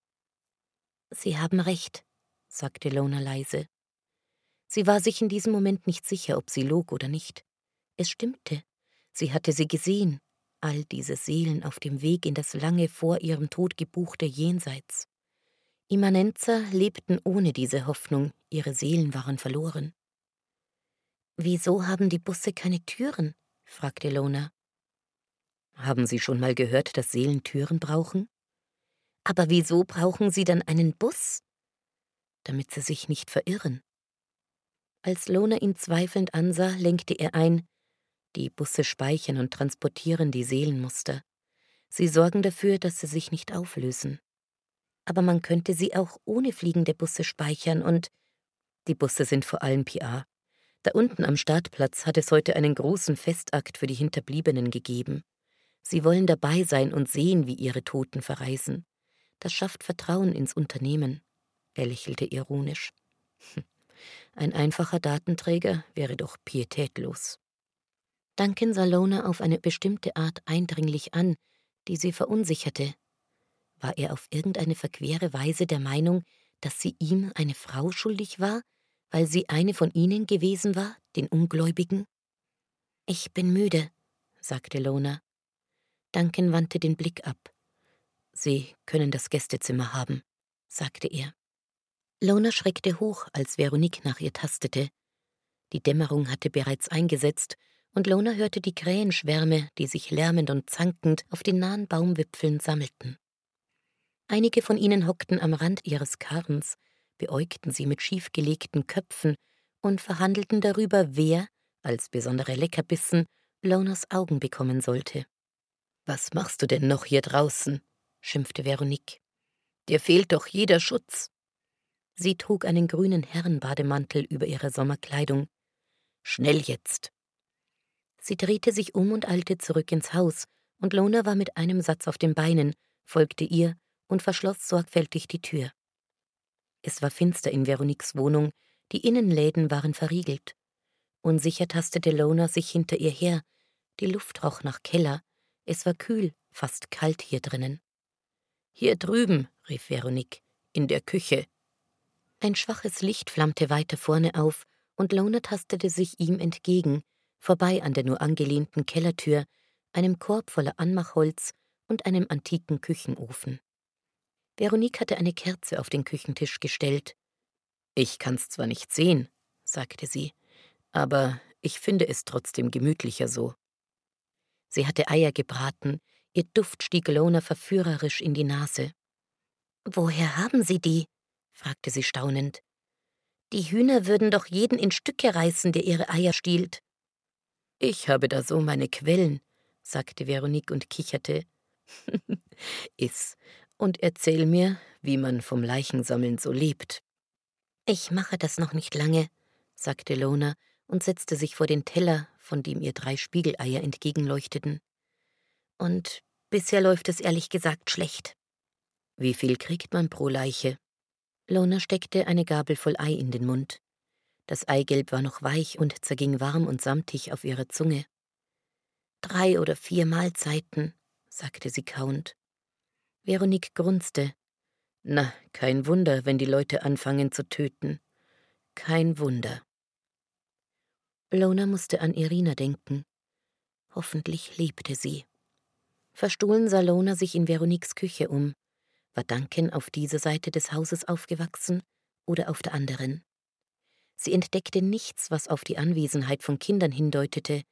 Sie haben recht, sagte Lona leise. Sie war sich in diesem Moment nicht sicher, ob sie log oder nicht. Es stimmte. Sie hatte sie gesehen, all diese Seelen auf dem Weg in das lange vor ihrem Tod gebuchte Jenseits. Immanenzer lebten ohne diese Hoffnung, ihre Seelen waren verloren. Wieso haben die Busse keine Türen? fragte Lona. Haben Sie schon mal gehört, dass Seelen Türen brauchen? Aber wieso brauchen sie dann einen Bus? Damit sie sich nicht verirren. Als Lona ihn zweifelnd ansah, lenkte er ein, die Busse speichern und transportieren die Seelenmuster. Sie sorgen dafür, dass sie sich nicht auflösen. Aber man könnte sie auch ohne fliegende Busse speichern und die Busse sind vor allem PA. Da unten am Startplatz hat es heute einen großen Festakt für die Hinterbliebenen gegeben. Sie wollen dabei sein und sehen, wie ihre Toten verreisen. Das schafft Vertrauen ins Unternehmen. Er lächelte ironisch. Ein einfacher Datenträger wäre doch pietätlos. Duncan sah Lona auf eine bestimmte Art eindringlich an, die sie verunsicherte. War er auf irgendeine verquere Weise der Meinung, dass sie ihm eine Frau schuldig war, weil sie eine von ihnen gewesen war, den Ungläubigen? Ich bin müde, sagte Lona. Duncan wandte den Blick ab. Sie können das Gästezimmer haben, sagte er. Lona schreckte hoch, als Veronique nach ihr tastete. Die Dämmerung hatte bereits eingesetzt, und Lona hörte die Krähenschwärme, die sich lärmend und zankend auf den nahen Baumwipfeln sammelten. Einige von ihnen hockten am Rand ihres Karrens, beäugten sie mit schiefgelegten Köpfen und verhandelten darüber, wer, als besondere Leckerbissen, Lonas Augen bekommen sollte. Was machst du denn noch hier draußen? schimpfte Veronique. Dir fehlt doch jeder Schutz. Sie trug einen grünen Herrenbademantel über ihre Sommerkleidung. Schnell jetzt. Sie drehte sich um und eilte zurück ins Haus, und Lona war mit einem Satz auf den Beinen, folgte ihr und verschloss sorgfältig die Tür. Es war finster in Veroniques Wohnung, die Innenläden waren verriegelt. Unsicher tastete Lona sich hinter ihr her, die Luft roch nach Keller, es war kühl, fast kalt hier drinnen. Hier drüben, rief Veronique, in der Küche. Ein schwaches Licht flammte weiter vorne auf, und Lona tastete sich ihm entgegen, vorbei an der nur angelehnten Kellertür, einem Korb voller Anmachholz und einem antiken Küchenofen. Veronique hatte eine Kerze auf den Küchentisch gestellt. Ich kann's zwar nicht sehen, sagte sie, aber ich finde es trotzdem gemütlicher so. Sie hatte Eier gebraten, Ihr Duft stieg Lona verführerisch in die Nase. Woher haben Sie die? fragte sie staunend. Die Hühner würden doch jeden in Stücke reißen, der ihre Eier stiehlt. Ich habe da so meine Quellen, sagte Veronique und kicherte. *laughs* Iss und erzähl mir, wie man vom Leichensammeln so lebt. Ich mache das noch nicht lange, sagte Lona und setzte sich vor den Teller, von dem ihr drei Spiegeleier entgegenleuchteten. Und Bisher läuft es ehrlich gesagt schlecht. Wie viel kriegt man pro Leiche? Lona steckte eine Gabel voll Ei in den Mund. Das Eigelb war noch weich und zerging warm und samtig auf ihrer Zunge. Drei oder vier Mahlzeiten, sagte sie kauend. Veronique grunzte. Na, kein Wunder, wenn die Leute anfangen zu töten. Kein Wunder. Lona musste an Irina denken. Hoffentlich lebte sie. Verstohlen sah Lona sich in Veroniques Küche um. War Duncan auf dieser Seite des Hauses aufgewachsen oder auf der anderen? Sie entdeckte nichts, was auf die Anwesenheit von Kindern hindeutete,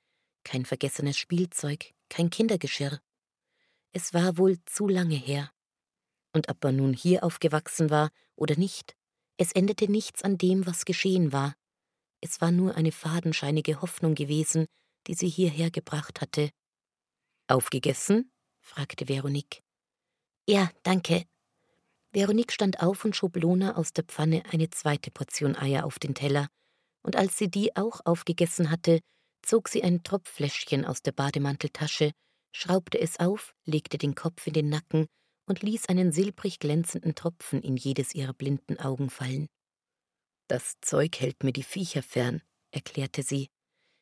kein vergessenes Spielzeug, kein Kindergeschirr. Es war wohl zu lange her. Und ob man nun hier aufgewachsen war oder nicht, es änderte nichts an dem, was geschehen war. Es war nur eine fadenscheinige Hoffnung gewesen, die sie hierher gebracht hatte. Aufgegessen? fragte Veronique. Ja, danke. Veronique stand auf und schob Lona aus der Pfanne eine zweite Portion Eier auf den Teller und als sie die auch aufgegessen hatte, zog sie ein Tropffläschchen aus der Bademanteltasche, schraubte es auf, legte den Kopf in den Nacken und ließ einen silbrig glänzenden Tropfen in jedes ihrer blinden Augen fallen. Das Zeug hält mir die Viecher fern, erklärte sie.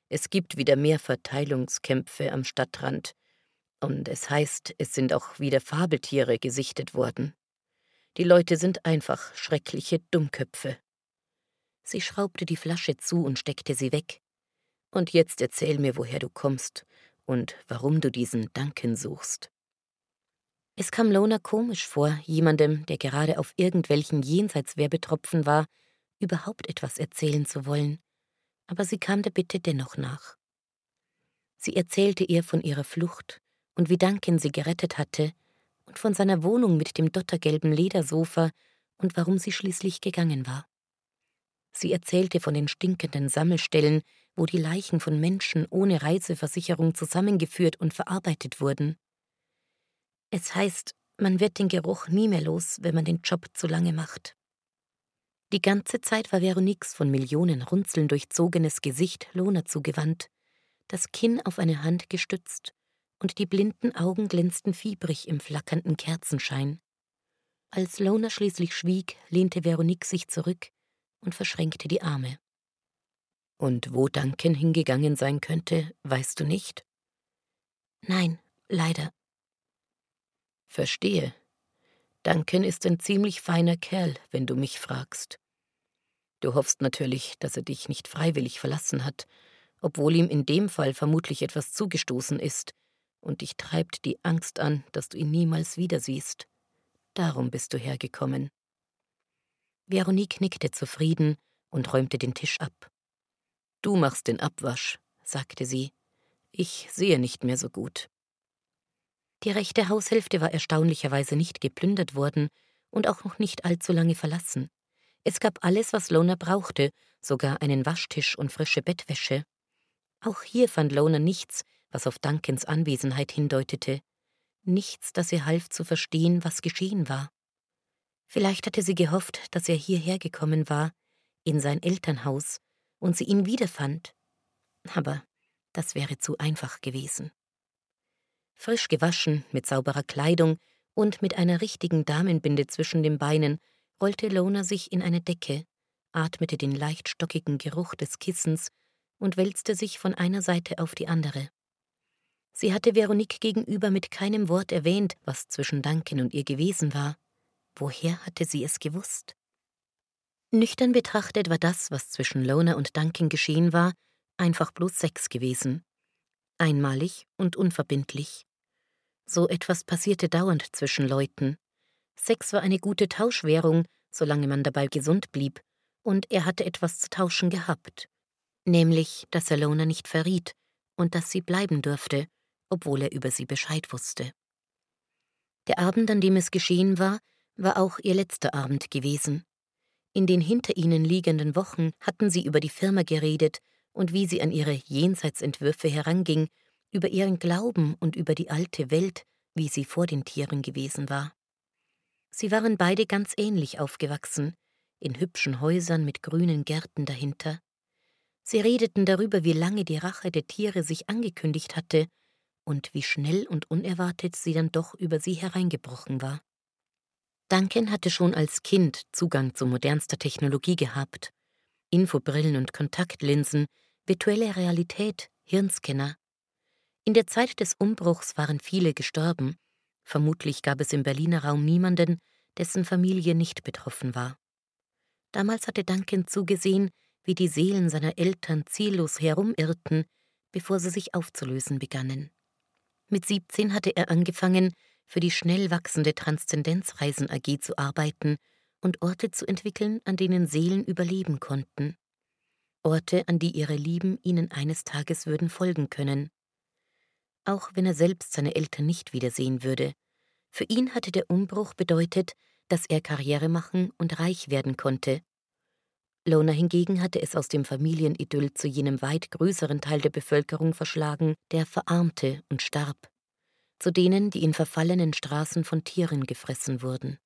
Es gibt wieder mehr Verteilungskämpfe am Stadtrand, und es heißt, es sind auch wieder Fabeltiere gesichtet worden. Die Leute sind einfach schreckliche Dummköpfe. Sie schraubte die Flasche zu und steckte sie weg. Und jetzt erzähl mir, woher du kommst und warum du diesen Danken suchst. Es kam Lona komisch vor, jemandem, der gerade auf irgendwelchen Jenseitswerbetropfen war, überhaupt etwas erzählen zu wollen, aber sie kam der Bitte dennoch nach. Sie erzählte ihr von ihrer Flucht und wie Duncan sie gerettet hatte und von seiner Wohnung mit dem dottergelben Ledersofa und warum sie schließlich gegangen war. Sie erzählte von den stinkenden Sammelstellen, wo die Leichen von Menschen ohne Reiseversicherung zusammengeführt und verarbeitet wurden. Es heißt, man wird den Geruch nie mehr los, wenn man den Job zu lange macht. Die ganze Zeit war Veroniques von Millionen Runzeln durchzogenes Gesicht Lona zugewandt, das Kinn auf eine Hand gestützt, und die blinden Augen glänzten fiebrig im flackernden Kerzenschein. Als Lona schließlich schwieg, lehnte Veronique sich zurück und verschränkte die Arme. Und wo Duncan hingegangen sein könnte, weißt du nicht? Nein, leider. Verstehe. Duncan ist ein ziemlich feiner Kerl, wenn du mich fragst. Du hoffst natürlich, dass er dich nicht freiwillig verlassen hat, obwohl ihm in dem Fall vermutlich etwas zugestoßen ist, und dich treibt die Angst an, dass du ihn niemals wieder siehst. Darum bist du hergekommen. Veronique nickte zufrieden und räumte den Tisch ab. Du machst den Abwasch, sagte sie. Ich sehe nicht mehr so gut. Die rechte Haushälfte war erstaunlicherweise nicht geplündert worden und auch noch nicht allzu lange verlassen. Es gab alles, was Lona brauchte, sogar einen Waschtisch und frische Bettwäsche. Auch hier fand Lona nichts, was auf Duncans Anwesenheit hindeutete, nichts, das ihr half zu verstehen, was geschehen war. Vielleicht hatte sie gehofft, dass er hierher gekommen war, in sein Elternhaus, und sie ihn wiederfand. Aber das wäre zu einfach gewesen. Frisch gewaschen, mit sauberer Kleidung und mit einer richtigen Damenbinde zwischen den Beinen, rollte Lona sich in eine Decke, atmete den leicht stockigen Geruch des Kissens und wälzte sich von einer Seite auf die andere. Sie hatte Veronique gegenüber mit keinem Wort erwähnt, was zwischen Duncan und ihr gewesen war. Woher hatte sie es gewusst? Nüchtern betrachtet war das, was zwischen Lona und Duncan geschehen war, einfach bloß Sex gewesen. Einmalig und unverbindlich. So etwas passierte dauernd zwischen Leuten. Sex war eine gute Tauschwährung, solange man dabei gesund blieb, und er hatte etwas zu tauschen gehabt. Nämlich, dass er Lona nicht verriet und dass sie bleiben durfte, obwohl er über sie Bescheid wusste. Der Abend, an dem es geschehen war, war auch ihr letzter Abend gewesen. In den hinter ihnen liegenden Wochen hatten sie über die Firma geredet und wie sie an ihre Jenseitsentwürfe heranging, über ihren Glauben und über die alte Welt, wie sie vor den Tieren gewesen war. Sie waren beide ganz ähnlich aufgewachsen, in hübschen Häusern mit grünen Gärten dahinter. Sie redeten darüber, wie lange die Rache der Tiere sich angekündigt hatte und wie schnell und unerwartet sie dann doch über sie hereingebrochen war. Duncan hatte schon als Kind Zugang zu modernster Technologie gehabt. Infobrillen und Kontaktlinsen, virtuelle Realität, Hirnscanner. In der Zeit des Umbruchs waren viele gestorben. Vermutlich gab es im Berliner Raum niemanden, dessen Familie nicht betroffen war. Damals hatte Duncan zugesehen, wie die Seelen seiner Eltern ziellos herumirrten, bevor sie sich aufzulösen begannen. Mit 17 hatte er angefangen, für die schnell wachsende Transzendenzreisen AG zu arbeiten und Orte zu entwickeln, an denen Seelen überleben konnten. Orte, an die ihre Lieben ihnen eines Tages würden folgen können. Auch wenn er selbst seine Eltern nicht wiedersehen würde. Für ihn hatte der Umbruch bedeutet, dass er Karriere machen und reich werden konnte. Lona hingegen hatte es aus dem Familienidyll zu jenem weit größeren Teil der Bevölkerung verschlagen, der verarmte und starb, zu denen, die in verfallenen Straßen von Tieren gefressen wurden.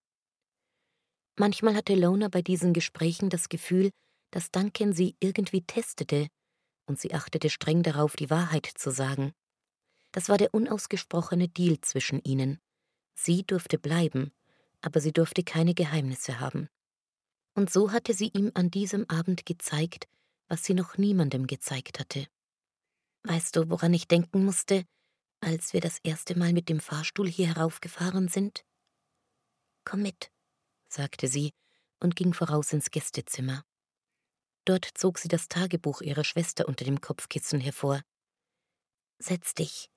Manchmal hatte Lona bei diesen Gesprächen das Gefühl, dass Duncan sie irgendwie testete, und sie achtete streng darauf, die Wahrheit zu sagen. Das war der unausgesprochene Deal zwischen ihnen. Sie durfte bleiben, aber sie durfte keine Geheimnisse haben. Und so hatte sie ihm an diesem Abend gezeigt, was sie noch niemandem gezeigt hatte. Weißt du, woran ich denken musste, als wir das erste Mal mit dem Fahrstuhl hier heraufgefahren sind? Komm mit, sagte sie und ging voraus ins Gästezimmer. Dort zog sie das Tagebuch ihrer Schwester unter dem Kopfkissen hervor. Setz dich,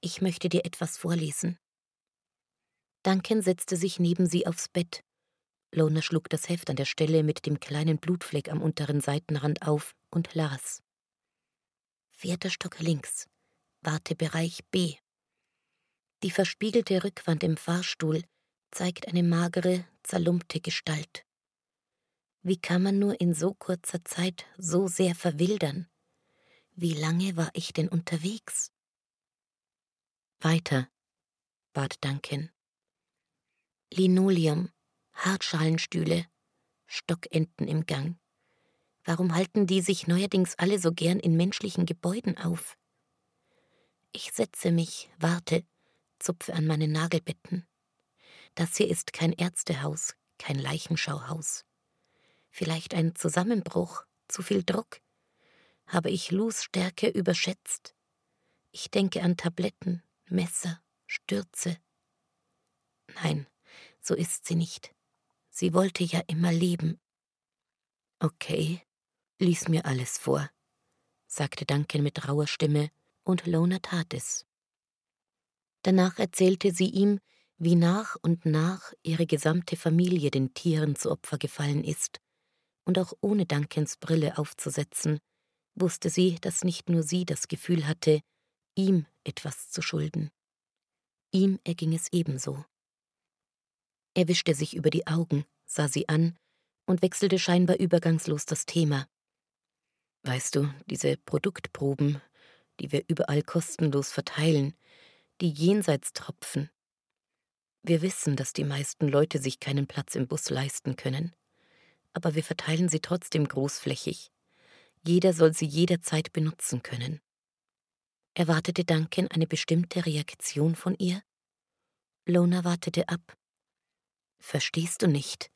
ich möchte dir etwas vorlesen. Duncan setzte sich neben sie aufs Bett. Lona schlug das Heft an der Stelle mit dem kleinen Blutfleck am unteren Seitenrand auf und las. Vierter Stock links, Wartebereich B. Die verspiegelte Rückwand im Fahrstuhl zeigt eine magere, zerlumpte Gestalt. Wie kann man nur in so kurzer Zeit so sehr verwildern? Wie lange war ich denn unterwegs? Weiter, bat Duncan. Linoleum, Hartschalenstühle, Stockenten im Gang. Warum halten die sich neuerdings alle so gern in menschlichen Gebäuden auf? Ich setze mich, warte, zupfe an meine Nagelbetten. Das hier ist kein Ärztehaus, kein Leichenschauhaus. Vielleicht ein Zusammenbruch, zu viel Druck. Habe ich Lus Stärke überschätzt? Ich denke an Tabletten, Messer, Stürze. Nein, so ist sie nicht. Sie wollte ja immer leben. Okay, lies mir alles vor, sagte Duncan mit rauer Stimme, und Lona tat es. Danach erzählte sie ihm, wie nach und nach ihre gesamte Familie den Tieren zu Opfer gefallen ist, und auch ohne Duncans Brille aufzusetzen, wusste sie, dass nicht nur sie das Gefühl hatte, ihm etwas zu schulden. Ihm erging es ebenso. Er wischte sich über die Augen, sah sie an und wechselte scheinbar übergangslos das Thema. Weißt du, diese Produktproben, die wir überall kostenlos verteilen, die Jenseitstropfen. Wir wissen, dass die meisten Leute sich keinen Platz im Bus leisten können, aber wir verteilen sie trotzdem großflächig. Jeder soll sie jederzeit benutzen können. Erwartete Duncan eine bestimmte Reaktion von ihr? Lona wartete ab. Verstehst du nicht?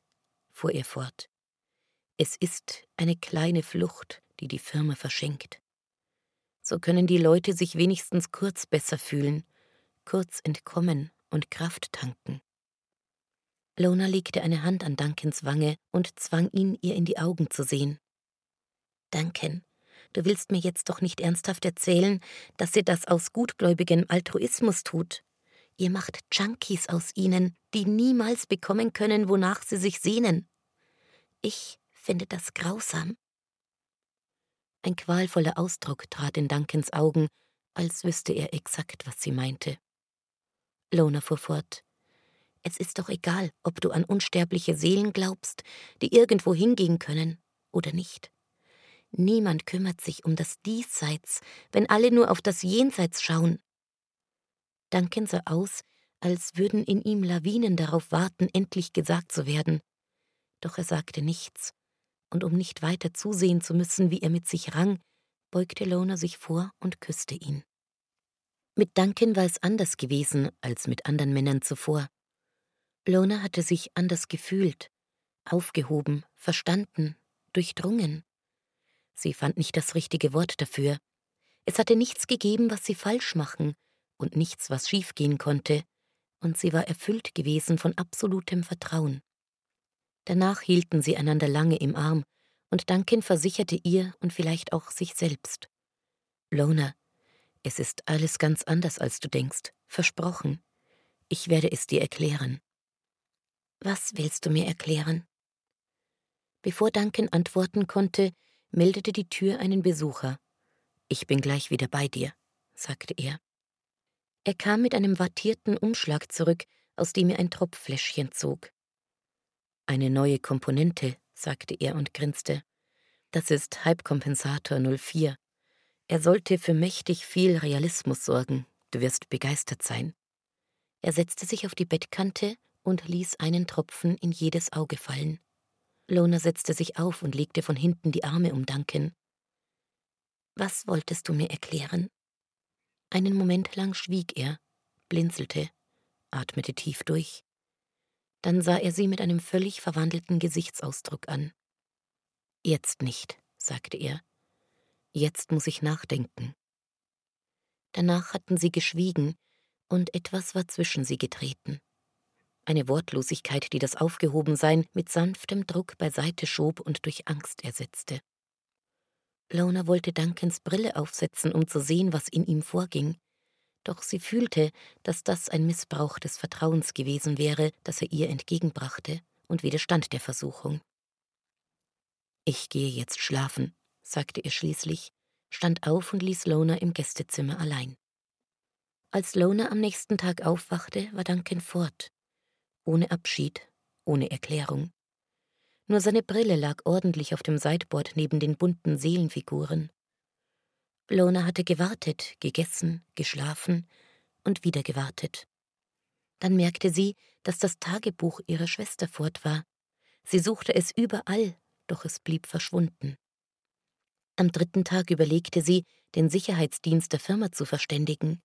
fuhr er fort. Es ist eine kleine Flucht, die die Firma verschenkt. So können die Leute sich wenigstens kurz besser fühlen, kurz entkommen und Kraft tanken. Lona legte eine Hand an Duncans Wange und zwang ihn, ihr in die Augen zu sehen. Duncan, Du willst mir jetzt doch nicht ernsthaft erzählen, dass ihr das aus gutgläubigem Altruismus tut. Ihr macht Junkies aus ihnen, die niemals bekommen können, wonach sie sich sehnen. Ich finde das grausam. Ein qualvoller Ausdruck trat in Duncans Augen, als wüsste er exakt, was sie meinte. Lona fuhr fort. Es ist doch egal, ob du an unsterbliche Seelen glaubst, die irgendwo hingehen können oder nicht. Niemand kümmert sich um das Diesseits, wenn alle nur auf das Jenseits schauen. Duncan sah aus, als würden in ihm Lawinen darauf warten, endlich gesagt zu werden. Doch er sagte nichts, und um nicht weiter zusehen zu müssen, wie er mit sich rang, beugte Lona sich vor und küsste ihn. Mit Duncan war es anders gewesen als mit anderen Männern zuvor. Lona hatte sich anders gefühlt, aufgehoben, verstanden, durchdrungen. Sie fand nicht das richtige Wort dafür. Es hatte nichts gegeben, was sie falsch machen, und nichts, was schiefgehen konnte, und sie war erfüllt gewesen von absolutem Vertrauen. Danach hielten sie einander lange im Arm, und Duncan versicherte ihr und vielleicht auch sich selbst. Lona, es ist alles ganz anders, als du denkst, versprochen. Ich werde es dir erklären. Was willst du mir erklären? Bevor Duncan antworten konnte, meldete die Tür einen Besucher. Ich bin gleich wieder bei dir, sagte er. Er kam mit einem wattierten Umschlag zurück, aus dem er ein Tropffläschchen zog. Eine neue Komponente, sagte er und grinste. Das ist Hypekompensator 04. Er sollte für mächtig viel Realismus sorgen. Du wirst begeistert sein. Er setzte sich auf die Bettkante und ließ einen Tropfen in jedes Auge fallen. Lona setzte sich auf und legte von hinten die Arme um Duncan. Was wolltest du mir erklären? Einen Moment lang schwieg er, blinzelte, atmete tief durch. Dann sah er sie mit einem völlig verwandelten Gesichtsausdruck an. Jetzt nicht, sagte er. Jetzt muss ich nachdenken. Danach hatten sie geschwiegen, und etwas war zwischen sie getreten. Eine Wortlosigkeit, die das Aufgehobensein mit sanftem Druck beiseite schob und durch Angst ersetzte. Lona wollte Duncans Brille aufsetzen, um zu sehen, was in ihm vorging, doch sie fühlte, dass das ein Missbrauch des Vertrauens gewesen wäre, das er ihr entgegenbrachte, und widerstand der Versuchung. Ich gehe jetzt schlafen, sagte er schließlich, stand auf und ließ Lona im Gästezimmer allein. Als Lona am nächsten Tag aufwachte, war Duncan fort. Ohne Abschied, ohne Erklärung. Nur seine Brille lag ordentlich auf dem Sideboard neben den bunten Seelenfiguren. Lona hatte gewartet, gegessen, geschlafen und wieder gewartet. Dann merkte sie, dass das Tagebuch ihrer Schwester fort war. Sie suchte es überall, doch es blieb verschwunden. Am dritten Tag überlegte sie, den Sicherheitsdienst der Firma zu verständigen.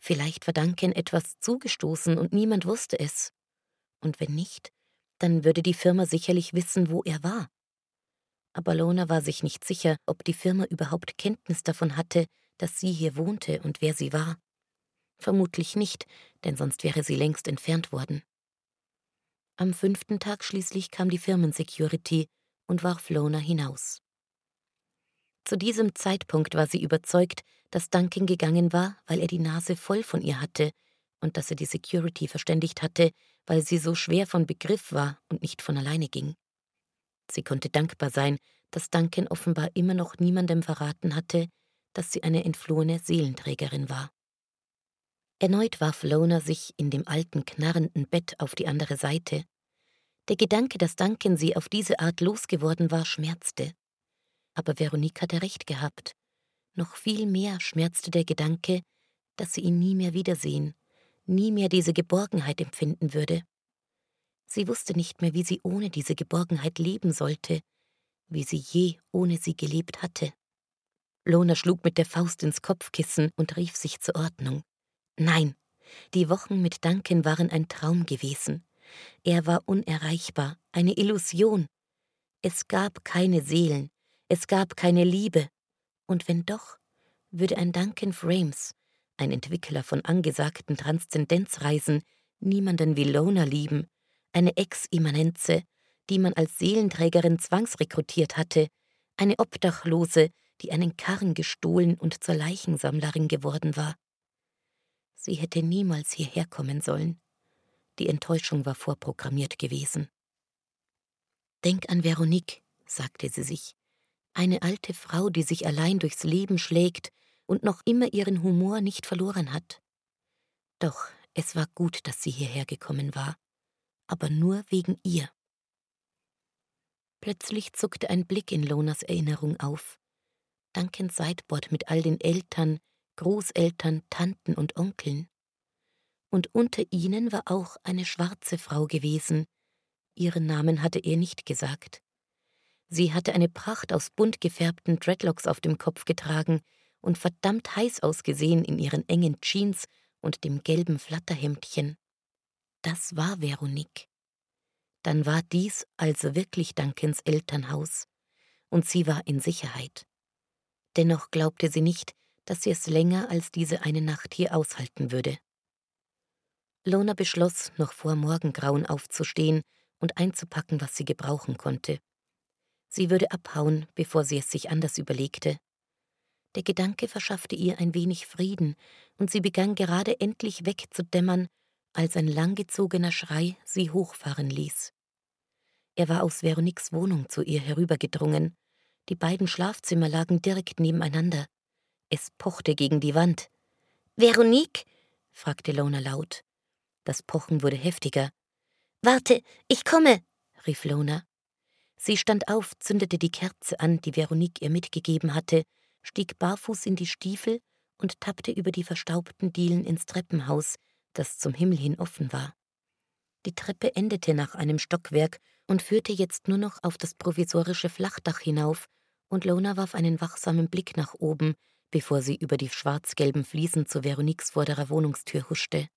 Vielleicht war Duncan etwas zugestoßen und niemand wusste es. Und wenn nicht, dann würde die Firma sicherlich wissen, wo er war. Aber Lona war sich nicht sicher, ob die Firma überhaupt Kenntnis davon hatte, dass sie hier wohnte und wer sie war. Vermutlich nicht, denn sonst wäre sie längst entfernt worden. Am fünften Tag schließlich kam die Firmensecurity und warf Lona hinaus. Zu diesem Zeitpunkt war sie überzeugt, dass Duncan gegangen war, weil er die Nase voll von ihr hatte und dass er die Security verständigt hatte, weil sie so schwer von Begriff war und nicht von alleine ging. Sie konnte dankbar sein, dass Duncan offenbar immer noch niemandem verraten hatte, dass sie eine entflohene Seelenträgerin war. Erneut warf Lona sich in dem alten, knarrenden Bett auf die andere Seite. Der Gedanke, dass Duncan sie auf diese Art losgeworden war, schmerzte. Aber Veronique hatte recht gehabt. Noch viel mehr schmerzte der Gedanke, dass sie ihn nie mehr wiedersehen, nie mehr diese Geborgenheit empfinden würde. Sie wusste nicht mehr, wie sie ohne diese Geborgenheit leben sollte, wie sie je ohne sie gelebt hatte. Lona schlug mit der Faust ins Kopfkissen und rief sich zur Ordnung. Nein, die Wochen mit Duncan waren ein Traum gewesen. Er war unerreichbar, eine Illusion. Es gab keine Seelen, es gab keine Liebe. Und wenn doch, würde ein Duncan Frames, ein Entwickler von angesagten Transzendenzreisen, niemanden wie Lona lieben, eine Ex-Immanenze, die man als Seelenträgerin zwangsrekrutiert hatte, eine Obdachlose, die einen Karren gestohlen und zur Leichensammlerin geworden war. Sie hätte niemals hierher kommen sollen. Die Enttäuschung war vorprogrammiert gewesen. Denk an Veronique, sagte sie sich, eine alte Frau, die sich allein durchs Leben schlägt und noch immer ihren Humor nicht verloren hat. Doch es war gut, dass sie hierher gekommen war aber nur wegen ihr. Plötzlich zuckte ein Blick in Lonas Erinnerung auf. Duncans Sideboard mit all den Eltern, Großeltern, Tanten und Onkeln. Und unter ihnen war auch eine schwarze Frau gewesen. Ihren Namen hatte er nicht gesagt. Sie hatte eine Pracht aus bunt gefärbten Dreadlocks auf dem Kopf getragen und verdammt heiß ausgesehen in ihren engen Jeans und dem gelben Flatterhemdchen. Das war Veronique. Dann war dies also wirklich Duncans Elternhaus, und sie war in Sicherheit. Dennoch glaubte sie nicht, dass sie es länger als diese eine Nacht hier aushalten würde. Lona beschloss, noch vor Morgengrauen aufzustehen und einzupacken, was sie gebrauchen konnte. Sie würde abhauen, bevor sie es sich anders überlegte. Der Gedanke verschaffte ihr ein wenig Frieden, und sie begann gerade endlich wegzudämmern, als ein langgezogener Schrei sie hochfahren ließ. Er war aus Veroniques Wohnung zu ihr herübergedrungen. Die beiden Schlafzimmer lagen direkt nebeneinander. Es pochte gegen die Wand. Veronique? fragte Lona laut. Das Pochen wurde heftiger. Warte, ich komme, rief Lona. Sie stand auf, zündete die Kerze an, die Veronique ihr mitgegeben hatte, stieg barfuß in die Stiefel und tappte über die verstaubten Dielen ins Treppenhaus, das zum Himmel hin offen war. Die Treppe endete nach einem Stockwerk und führte jetzt nur noch auf das provisorische Flachdach hinauf, und Lona warf einen wachsamen Blick nach oben, bevor sie über die schwarz-gelben Fliesen zu Veroniques vorderer Wohnungstür huschte.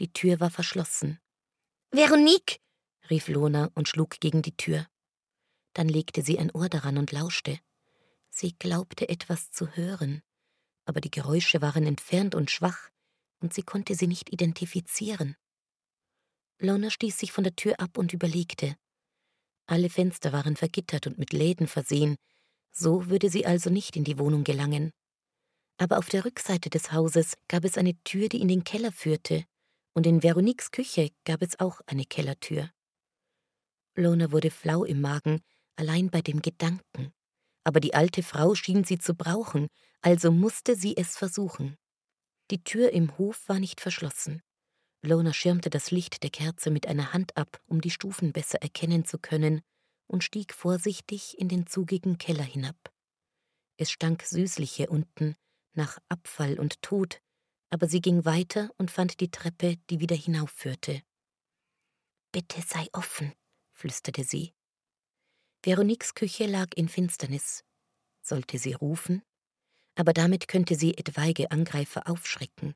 Die Tür war verschlossen. Veronique! rief Lona und schlug gegen die Tür. Dann legte sie ein Ohr daran und lauschte. Sie glaubte etwas zu hören, aber die Geräusche waren entfernt und schwach, und sie konnte sie nicht identifizieren. Lona stieß sich von der Tür ab und überlegte. Alle Fenster waren vergittert und mit Läden versehen, so würde sie also nicht in die Wohnung gelangen. Aber auf der Rückseite des Hauses gab es eine Tür, die in den Keller führte, und in Veroniques Küche gab es auch eine Kellertür. Lona wurde flau im Magen, allein bei dem Gedanken. Aber die alte Frau schien sie zu brauchen, also musste sie es versuchen. Die Tür im Hof war nicht verschlossen. Lona schirmte das Licht der Kerze mit einer Hand ab, um die Stufen besser erkennen zu können, und stieg vorsichtig in den zugigen Keller hinab. Es stank süßlich hier unten, nach Abfall und Tod, aber sie ging weiter und fand die Treppe, die wieder hinaufführte. Bitte sei offen, flüsterte sie. Veroniques Küche lag in Finsternis. Sollte sie rufen? Aber damit könnte sie etwaige Angreifer aufschrecken.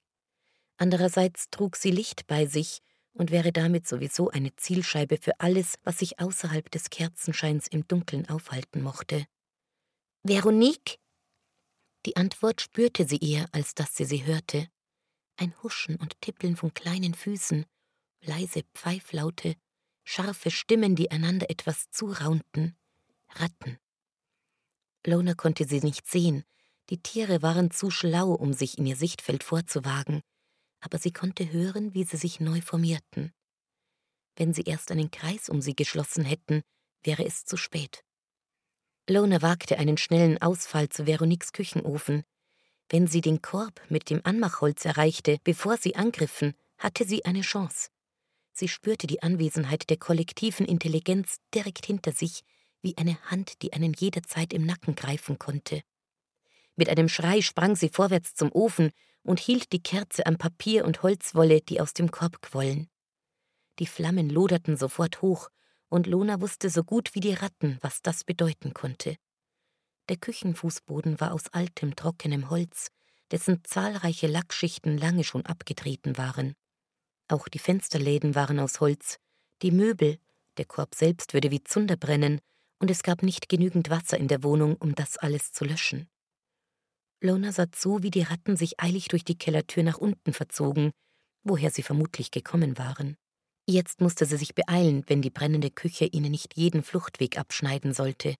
Andererseits trug sie Licht bei sich und wäre damit sowieso eine Zielscheibe für alles, was sich außerhalb des Kerzenscheins im Dunkeln aufhalten mochte. Veronique? Die Antwort spürte sie eher, als dass sie sie hörte. Ein Huschen und Tippeln von kleinen Füßen, leise Pfeiflaute, scharfe Stimmen, die einander etwas zuraunten. Ratten. Lona konnte sie nicht sehen, die Tiere waren zu schlau, um sich in ihr Sichtfeld vorzuwagen, aber sie konnte hören, wie sie sich neu formierten. Wenn sie erst einen Kreis um sie geschlossen hätten, wäre es zu spät. Lona wagte einen schnellen Ausfall zu Veroniques Küchenofen. Wenn sie den Korb mit dem Anmachholz erreichte, bevor sie angriffen, hatte sie eine Chance. Sie spürte die Anwesenheit der kollektiven Intelligenz direkt hinter sich, wie eine Hand, die einen jederzeit im Nacken greifen konnte. Mit einem Schrei sprang sie vorwärts zum Ofen und hielt die Kerze am Papier und Holzwolle, die aus dem Korb quollen. Die Flammen loderten sofort hoch, und Lona wusste so gut wie die Ratten, was das bedeuten konnte. Der Küchenfußboden war aus altem, trockenem Holz, dessen zahlreiche Lackschichten lange schon abgetreten waren. Auch die Fensterläden waren aus Holz, die Möbel, der Korb selbst würde wie Zunder brennen, und es gab nicht genügend Wasser in der Wohnung, um das alles zu löschen. Lona sah zu, wie die Ratten sich eilig durch die Kellertür nach unten verzogen, woher sie vermutlich gekommen waren. Jetzt musste sie sich beeilen, wenn die brennende Küche ihnen nicht jeden Fluchtweg abschneiden sollte.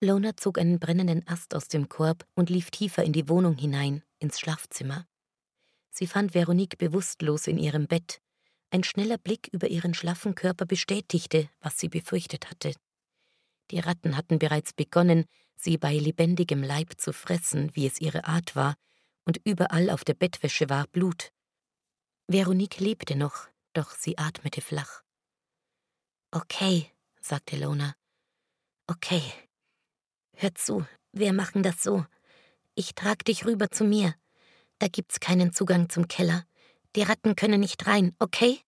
Lona zog einen brennenden Ast aus dem Korb und lief tiefer in die Wohnung hinein, ins Schlafzimmer. Sie fand Veronique bewusstlos in ihrem Bett. Ein schneller Blick über ihren schlaffen Körper bestätigte, was sie befürchtet hatte. Die Ratten hatten bereits begonnen, sie bei lebendigem Leib zu fressen, wie es ihre Art war, und überall auf der Bettwäsche war Blut. Veronique lebte noch, doch sie atmete flach. Okay, sagte Lona. Okay. Hör zu, wir machen das so. Ich trag dich rüber zu mir. Da gibt's keinen Zugang zum Keller. Die Ratten können nicht rein, okay?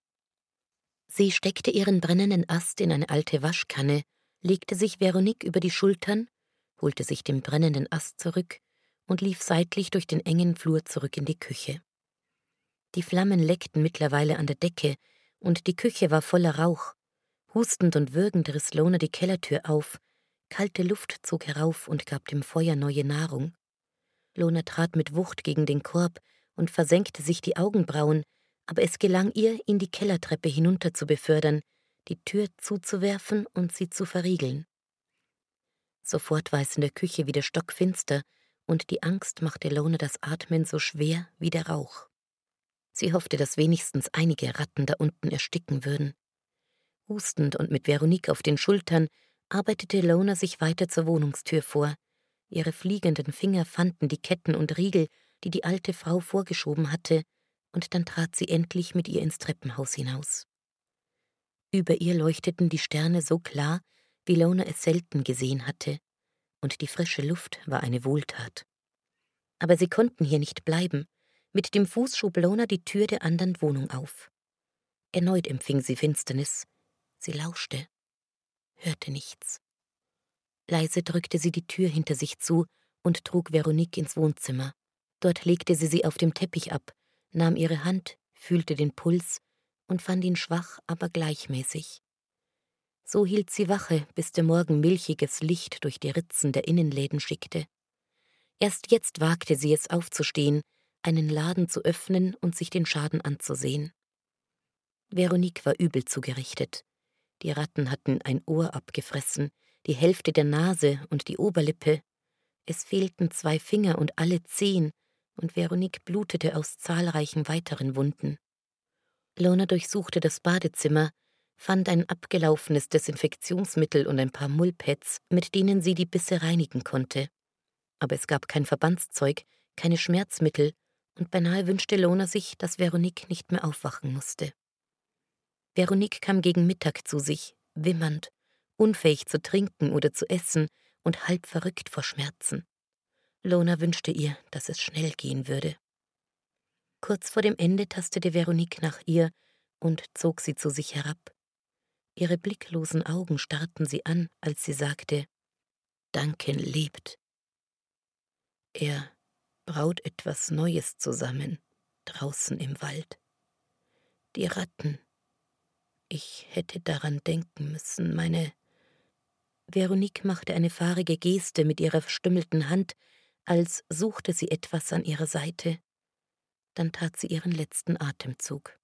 Sie steckte ihren brennenden Ast in eine alte Waschkanne, legte sich Veronique über die Schultern holte sich den brennenden Ast zurück und lief seitlich durch den engen Flur zurück in die Küche. Die Flammen leckten mittlerweile an der Decke, und die Küche war voller Rauch. Hustend und würgend riss Lona die Kellertür auf, kalte Luft zog herauf und gab dem Feuer neue Nahrung. Lona trat mit Wucht gegen den Korb und versenkte sich die Augenbrauen, aber es gelang ihr, ihn die Kellertreppe hinunter zu befördern, die Tür zuzuwerfen und sie zu verriegeln. Sofort war es in der Küche wieder stockfinster, und die Angst machte Lona das Atmen so schwer wie der Rauch. Sie hoffte, dass wenigstens einige Ratten da unten ersticken würden. Hustend und mit Veronique auf den Schultern arbeitete Lona sich weiter zur Wohnungstür vor. Ihre fliegenden Finger fanden die Ketten und Riegel, die die alte Frau vorgeschoben hatte, und dann trat sie endlich mit ihr ins Treppenhaus hinaus. Über ihr leuchteten die Sterne so klar, wie Lona es selten gesehen hatte, und die frische Luft war eine Wohltat. Aber sie konnten hier nicht bleiben. Mit dem Fuß schob Lona die Tür der anderen Wohnung auf. Erneut empfing sie Finsternis. Sie lauschte. hörte nichts. Leise drückte sie die Tür hinter sich zu und trug Veronique ins Wohnzimmer. Dort legte sie sie auf dem Teppich ab, nahm ihre Hand, fühlte den Puls und fand ihn schwach, aber gleichmäßig. So hielt sie Wache, bis der Morgen milchiges Licht durch die Ritzen der Innenläden schickte. Erst jetzt wagte sie es aufzustehen, einen Laden zu öffnen und sich den Schaden anzusehen. Veronique war übel zugerichtet. Die Ratten hatten ein Ohr abgefressen, die Hälfte der Nase und die Oberlippe. Es fehlten zwei Finger und alle Zehen, und Veronique blutete aus zahlreichen weiteren Wunden. Lona durchsuchte das Badezimmer, fand ein abgelaufenes Desinfektionsmittel und ein paar Mullpads, mit denen sie die Bisse reinigen konnte. Aber es gab kein Verbandszeug, keine Schmerzmittel, und beinahe wünschte Lona sich, dass Veronique nicht mehr aufwachen musste. Veronique kam gegen Mittag zu sich, wimmernd, unfähig zu trinken oder zu essen und halb verrückt vor Schmerzen. Lona wünschte ihr, dass es schnell gehen würde. Kurz vor dem Ende tastete Veronique nach ihr und zog sie zu sich herab. Ihre blicklosen Augen starrten sie an, als sie sagte Duncan lebt. Er braut etwas Neues zusammen, draußen im Wald. Die Ratten. Ich hätte daran denken müssen, meine. Veronique machte eine fahrige Geste mit ihrer verstümmelten Hand, als suchte sie etwas an ihrer Seite. Dann tat sie ihren letzten Atemzug.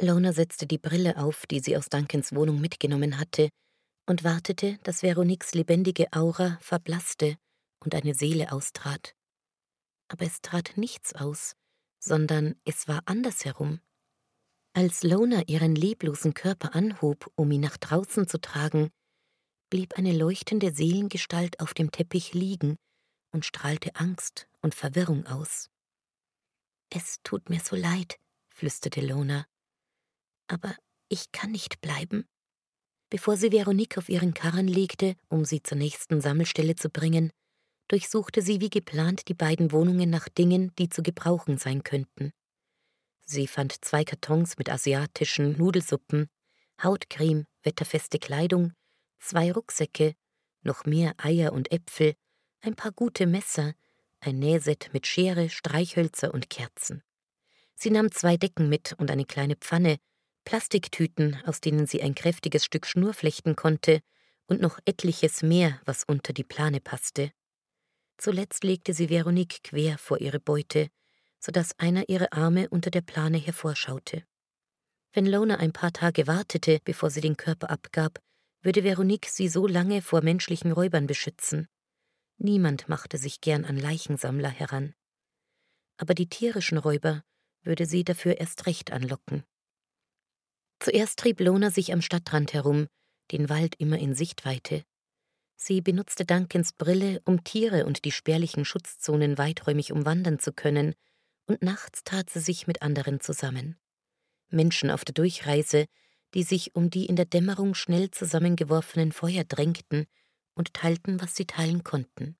Lona setzte die Brille auf, die sie aus Duncans Wohnung mitgenommen hatte, und wartete, dass Veroniques lebendige Aura verblasste und eine Seele austrat. Aber es trat nichts aus, sondern es war andersherum. Als Lona ihren leblosen Körper anhob, um ihn nach draußen zu tragen, blieb eine leuchtende Seelengestalt auf dem Teppich liegen und strahlte Angst und Verwirrung aus. Es tut mir so leid, flüsterte Lona aber ich kann nicht bleiben. Bevor sie Veronique auf ihren Karren legte, um sie zur nächsten Sammelstelle zu bringen, durchsuchte sie wie geplant die beiden Wohnungen nach Dingen, die zu gebrauchen sein könnten. Sie fand zwei Kartons mit asiatischen Nudelsuppen, Hautcreme, wetterfeste Kleidung, zwei Rucksäcke, noch mehr Eier und Äpfel, ein paar gute Messer, ein Nähset mit Schere, Streichhölzer und Kerzen. Sie nahm zwei Decken mit und eine kleine Pfanne, Plastiktüten, aus denen sie ein kräftiges Stück Schnur flechten konnte, und noch etliches mehr, was unter die Plane passte. Zuletzt legte sie Veronique quer vor ihre Beute, so dass einer ihrer Arme unter der Plane hervorschaute. Wenn Lona ein paar Tage wartete, bevor sie den Körper abgab, würde Veronique sie so lange vor menschlichen Räubern beschützen. Niemand machte sich gern an Leichensammler heran. Aber die tierischen Räuber würde sie dafür erst recht anlocken. Zuerst trieb Lona sich am Stadtrand herum, den Wald immer in Sichtweite. Sie benutzte Duncans Brille, um Tiere und die spärlichen Schutzzonen weiträumig umwandern zu können, und nachts tat sie sich mit anderen zusammen. Menschen auf der Durchreise, die sich um die in der Dämmerung schnell zusammengeworfenen Feuer drängten und teilten, was sie teilen konnten.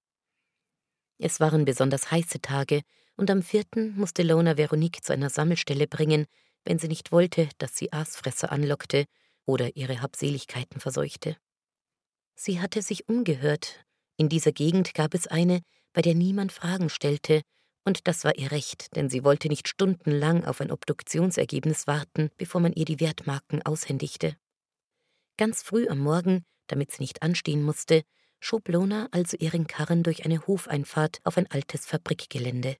Es waren besonders heiße Tage, und am vierten musste Lona Veronique zu einer Sammelstelle bringen, wenn sie nicht wollte, dass sie Aasfresser anlockte oder ihre Habseligkeiten verseuchte. Sie hatte sich umgehört. In dieser Gegend gab es eine, bei der niemand Fragen stellte, und das war ihr Recht, denn sie wollte nicht stundenlang auf ein Obduktionsergebnis warten, bevor man ihr die Wertmarken aushändigte. Ganz früh am Morgen, damit sie nicht anstehen musste, schob Lona also ihren Karren durch eine Hofeinfahrt auf ein altes Fabrikgelände.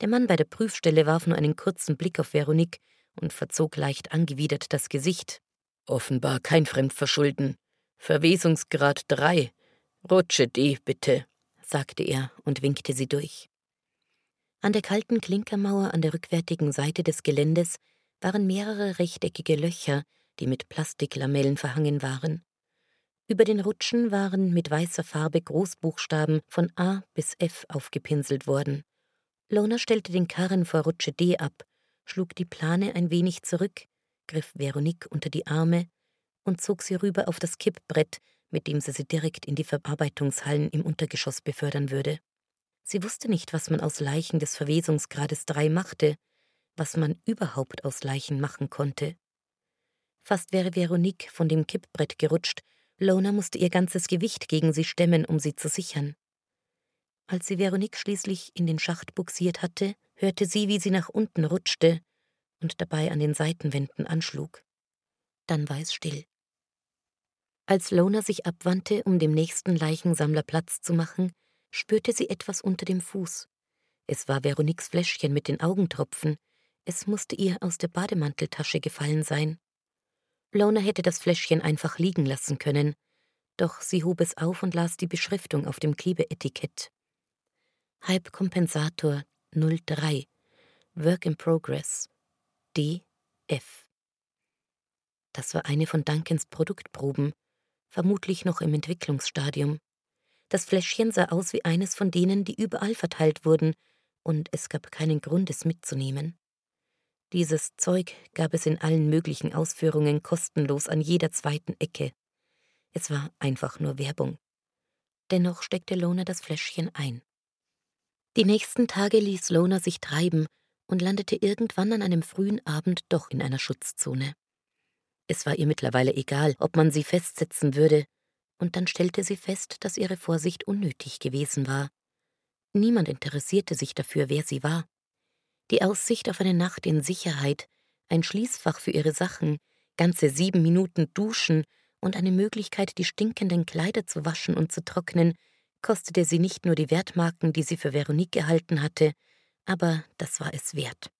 Der Mann bei der Prüfstelle warf nur einen kurzen Blick auf Veronique und verzog leicht angewidert das Gesicht. Offenbar kein Fremdverschulden. Verwesungsgrad 3. Rutsche D, bitte, sagte er und winkte sie durch. An der kalten Klinkermauer an der rückwärtigen Seite des Geländes waren mehrere rechteckige Löcher, die mit Plastiklamellen verhangen waren. Über den Rutschen waren mit weißer Farbe Großbuchstaben von A bis F aufgepinselt worden. Lona stellte den Karren vor Rutsche D ab schlug die Plane ein wenig zurück, griff Veronique unter die Arme und zog sie rüber auf das Kippbrett, mit dem sie sie direkt in die Verarbeitungshallen im Untergeschoss befördern würde. Sie wusste nicht, was man aus Leichen des Verwesungsgrades 3 machte, was man überhaupt aus Leichen machen konnte. Fast wäre Veronique von dem Kippbrett gerutscht, Lona musste ihr ganzes Gewicht gegen sie stemmen, um sie zu sichern. Als sie Veronique schließlich in den Schacht buxiert hatte, hörte sie, wie sie nach unten rutschte und dabei an den Seitenwänden anschlug. Dann war es still. Als Lona sich abwandte, um dem nächsten Leichensammler Platz zu machen, spürte sie etwas unter dem Fuß. Es war Veroniques Fläschchen mit den Augentropfen. Es musste ihr aus der Bademanteltasche gefallen sein. Lona hätte das Fläschchen einfach liegen lassen können, doch sie hob es auf und las die Beschriftung auf dem Klebeetikett. Halbkompensator 03 Work in Progress DF. Das war eine von Duncans Produktproben, vermutlich noch im Entwicklungsstadium. Das Fläschchen sah aus wie eines von denen, die überall verteilt wurden, und es gab keinen Grund, es mitzunehmen. Dieses Zeug gab es in allen möglichen Ausführungen kostenlos an jeder zweiten Ecke. Es war einfach nur Werbung. Dennoch steckte Lona das Fläschchen ein. Die nächsten Tage ließ Lona sich treiben und landete irgendwann an einem frühen Abend doch in einer Schutzzone. Es war ihr mittlerweile egal, ob man sie festsetzen würde, und dann stellte sie fest, dass ihre Vorsicht unnötig gewesen war. Niemand interessierte sich dafür, wer sie war. Die Aussicht auf eine Nacht in Sicherheit, ein Schließfach für ihre Sachen, ganze sieben Minuten Duschen und eine Möglichkeit, die stinkenden Kleider zu waschen und zu trocknen, kostete sie nicht nur die Wertmarken, die sie für Veronique gehalten hatte, aber das war es wert.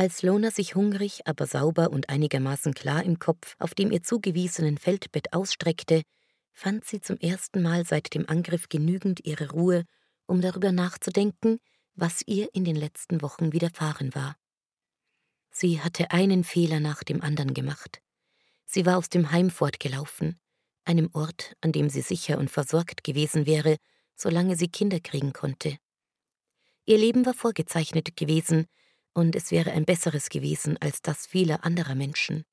Als Lona sich hungrig, aber sauber und einigermaßen klar im Kopf auf dem ihr zugewiesenen Feldbett ausstreckte, fand sie zum ersten Mal seit dem Angriff genügend ihre Ruhe, um darüber nachzudenken, was ihr in den letzten Wochen widerfahren war. Sie hatte einen Fehler nach dem anderen gemacht. Sie war aus dem Heim fortgelaufen, einem Ort, an dem sie sicher und versorgt gewesen wäre, solange sie Kinder kriegen konnte. Ihr Leben war vorgezeichnet gewesen, und es wäre ein besseres gewesen als das vieler anderer Menschen.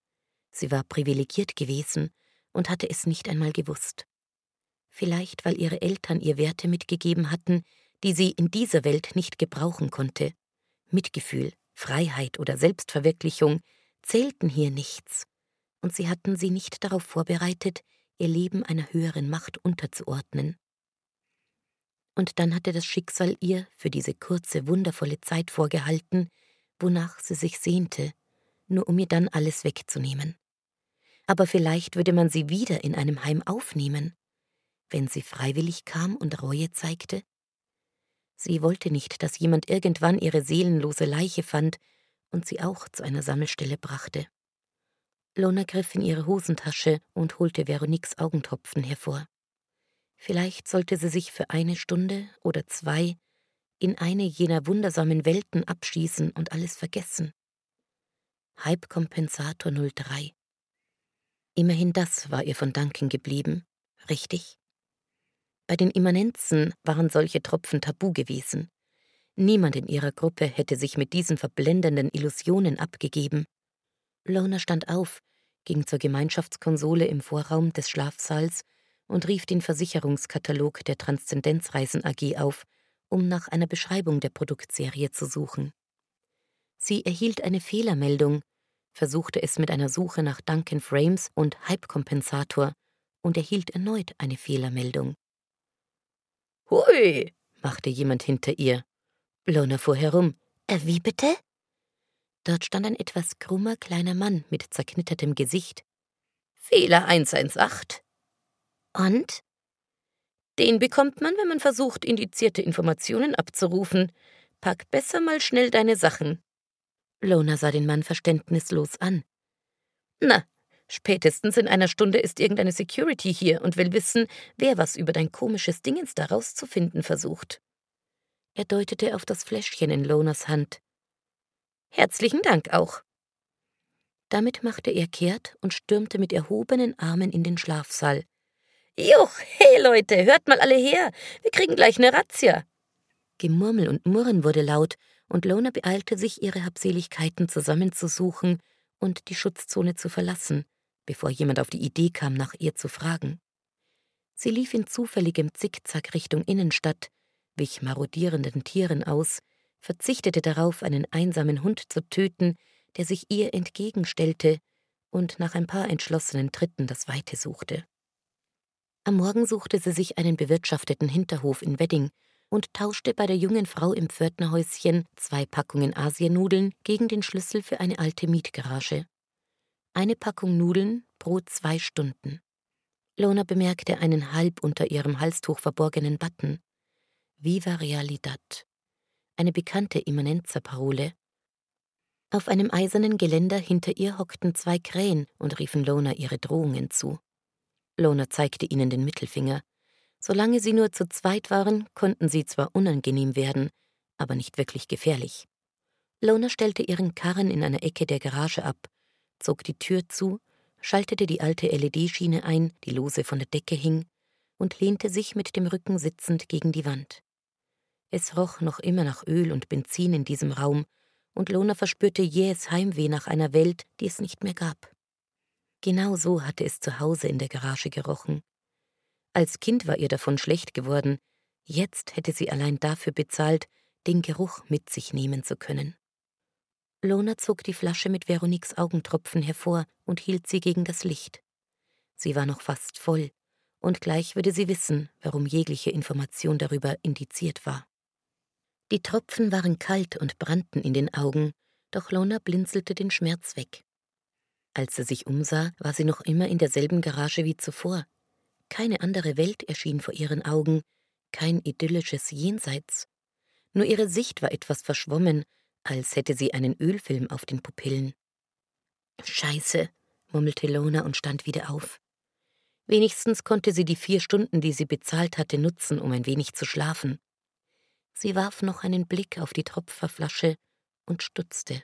Sie war privilegiert gewesen und hatte es nicht einmal gewusst. Vielleicht, weil ihre Eltern ihr Werte mitgegeben hatten, die sie in dieser Welt nicht gebrauchen konnte. Mitgefühl, Freiheit oder Selbstverwirklichung zählten hier nichts, und sie hatten sie nicht darauf vorbereitet, ihr Leben einer höheren Macht unterzuordnen. Und dann hatte das Schicksal ihr für diese kurze, wundervolle Zeit vorgehalten, wonach sie sich sehnte, nur um ihr dann alles wegzunehmen. Aber vielleicht würde man sie wieder in einem Heim aufnehmen, wenn sie freiwillig kam und Reue zeigte. Sie wollte nicht, dass jemand irgendwann ihre seelenlose Leiche fand und sie auch zu einer Sammelstelle brachte. Lona griff in ihre Hosentasche und holte Veroniques Augentropfen hervor. Vielleicht sollte sie sich für eine Stunde oder zwei in eine jener wundersamen Welten abschießen und alles vergessen. Halbkompensator 03. Immerhin das war ihr von Danken geblieben, richtig? Bei den Immanenzen waren solche Tropfen tabu gewesen. Niemand in ihrer Gruppe hätte sich mit diesen verblendenden Illusionen abgegeben. Lona stand auf, ging zur Gemeinschaftskonsole im Vorraum des Schlafsaals und rief den Versicherungskatalog der Transzendenzreisen AG auf, um nach einer Beschreibung der Produktserie zu suchen. Sie erhielt eine Fehlermeldung, versuchte es mit einer Suche nach Duncan Frames und Hype-Kompensator und erhielt erneut eine Fehlermeldung. Hui, machte jemand hinter ihr. Lona fuhr herum. Äh, wie bitte? Dort stand ein etwas krummer kleiner Mann mit zerknittertem Gesicht. Fehler 118. Und? Den bekommt man, wenn man versucht, indizierte Informationen abzurufen. Pack besser mal schnell deine Sachen. Lona sah den Mann verständnislos an. Na, spätestens in einer Stunde ist irgendeine Security hier und will wissen, wer was über dein komisches Dingens da rauszufinden versucht. Er deutete auf das Fläschchen in Lonas Hand. Herzlichen Dank auch. Damit machte er kehrt und stürmte mit erhobenen Armen in den Schlafsaal. Juch, hey Leute, hört mal alle her, wir kriegen gleich eine Razzia. Gemurmel und Murren wurde laut, und Lona beeilte sich, ihre Habseligkeiten zusammenzusuchen und die Schutzzone zu verlassen, bevor jemand auf die Idee kam, nach ihr zu fragen. Sie lief in zufälligem Zickzack Richtung Innenstadt, wich marodierenden Tieren aus, verzichtete darauf, einen einsamen Hund zu töten, der sich ihr entgegenstellte, und nach ein paar entschlossenen Tritten das Weite suchte. Am Morgen suchte sie sich einen bewirtschafteten Hinterhof in Wedding und tauschte bei der jungen Frau im Pförtnerhäuschen zwei Packungen Asiennudeln gegen den Schlüssel für eine alte Mietgarage. Eine Packung Nudeln pro zwei Stunden. Lona bemerkte einen halb unter ihrem Halstuch verborgenen Button. Viva Realidad. Eine bekannte Immanenza-Parole. Auf einem eisernen Geländer hinter ihr hockten zwei Krähen und riefen Lona ihre Drohungen zu. Lona zeigte ihnen den Mittelfinger. Solange sie nur zu zweit waren, konnten sie zwar unangenehm werden, aber nicht wirklich gefährlich. Lona stellte ihren Karren in einer Ecke der Garage ab, zog die Tür zu, schaltete die alte LED-Schiene ein, die lose von der Decke hing, und lehnte sich mit dem Rücken sitzend gegen die Wand. Es roch noch immer nach Öl und Benzin in diesem Raum, und Lona verspürte jähes Heimweh nach einer Welt, die es nicht mehr gab. Genau so hatte es zu Hause in der Garage gerochen. Als Kind war ihr davon schlecht geworden, jetzt hätte sie allein dafür bezahlt, den Geruch mit sich nehmen zu können. Lona zog die Flasche mit Veroniques Augentropfen hervor und hielt sie gegen das Licht. Sie war noch fast voll, und gleich würde sie wissen, warum jegliche Information darüber indiziert war. Die Tropfen waren kalt und brannten in den Augen, doch Lona blinzelte den Schmerz weg. Als sie sich umsah, war sie noch immer in derselben Garage wie zuvor. Keine andere Welt erschien vor ihren Augen, kein idyllisches Jenseits. Nur ihre Sicht war etwas verschwommen, als hätte sie einen Ölfilm auf den Pupillen. Scheiße, murmelte Lona und stand wieder auf. Wenigstens konnte sie die vier Stunden, die sie bezahlt hatte, nutzen, um ein wenig zu schlafen. Sie warf noch einen Blick auf die Tropferflasche und stutzte.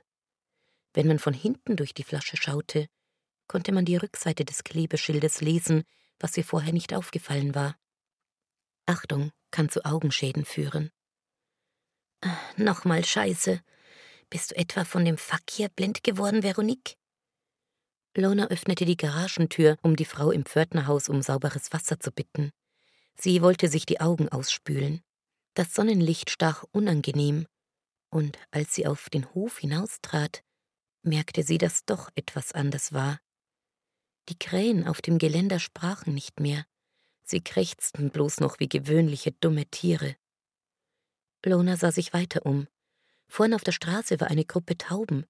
Wenn man von hinten durch die Flasche schaute, konnte man die Rückseite des Klebeschildes lesen, was ihr vorher nicht aufgefallen war. Achtung, kann zu Augenschäden führen. Ah, nochmal Scheiße. Bist du etwa von dem Fuck hier blind geworden, Veronique? Lona öffnete die Garagentür, um die Frau im Pförtnerhaus um sauberes Wasser zu bitten. Sie wollte sich die Augen ausspülen. Das Sonnenlicht stach unangenehm, und als sie auf den Hof hinaustrat, merkte sie, dass doch etwas anders war. Die Krähen auf dem Geländer sprachen nicht mehr, sie krächzten bloß noch wie gewöhnliche dumme Tiere. Lona sah sich weiter um. Vorn auf der Straße war eine Gruppe Tauben.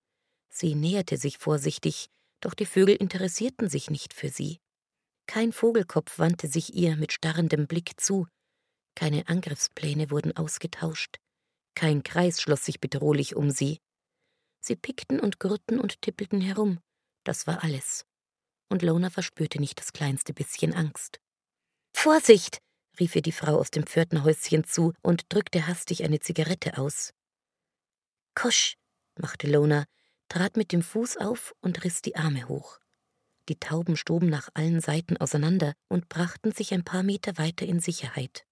Sie näherte sich vorsichtig, doch die Vögel interessierten sich nicht für sie. Kein Vogelkopf wandte sich ihr mit starrendem Blick zu, keine Angriffspläne wurden ausgetauscht. Kein Kreis schloss sich bedrohlich um sie. Sie pickten und gurrten und tippelten herum. Das war alles. Und Lona verspürte nicht das kleinste bisschen Angst. Vorsicht! rief ihr die Frau aus dem Pförtnerhäuschen zu und drückte hastig eine Zigarette aus. Kosch! machte Lona, trat mit dem Fuß auf und riss die Arme hoch. Die Tauben stoben nach allen Seiten auseinander und brachten sich ein paar Meter weiter in Sicherheit.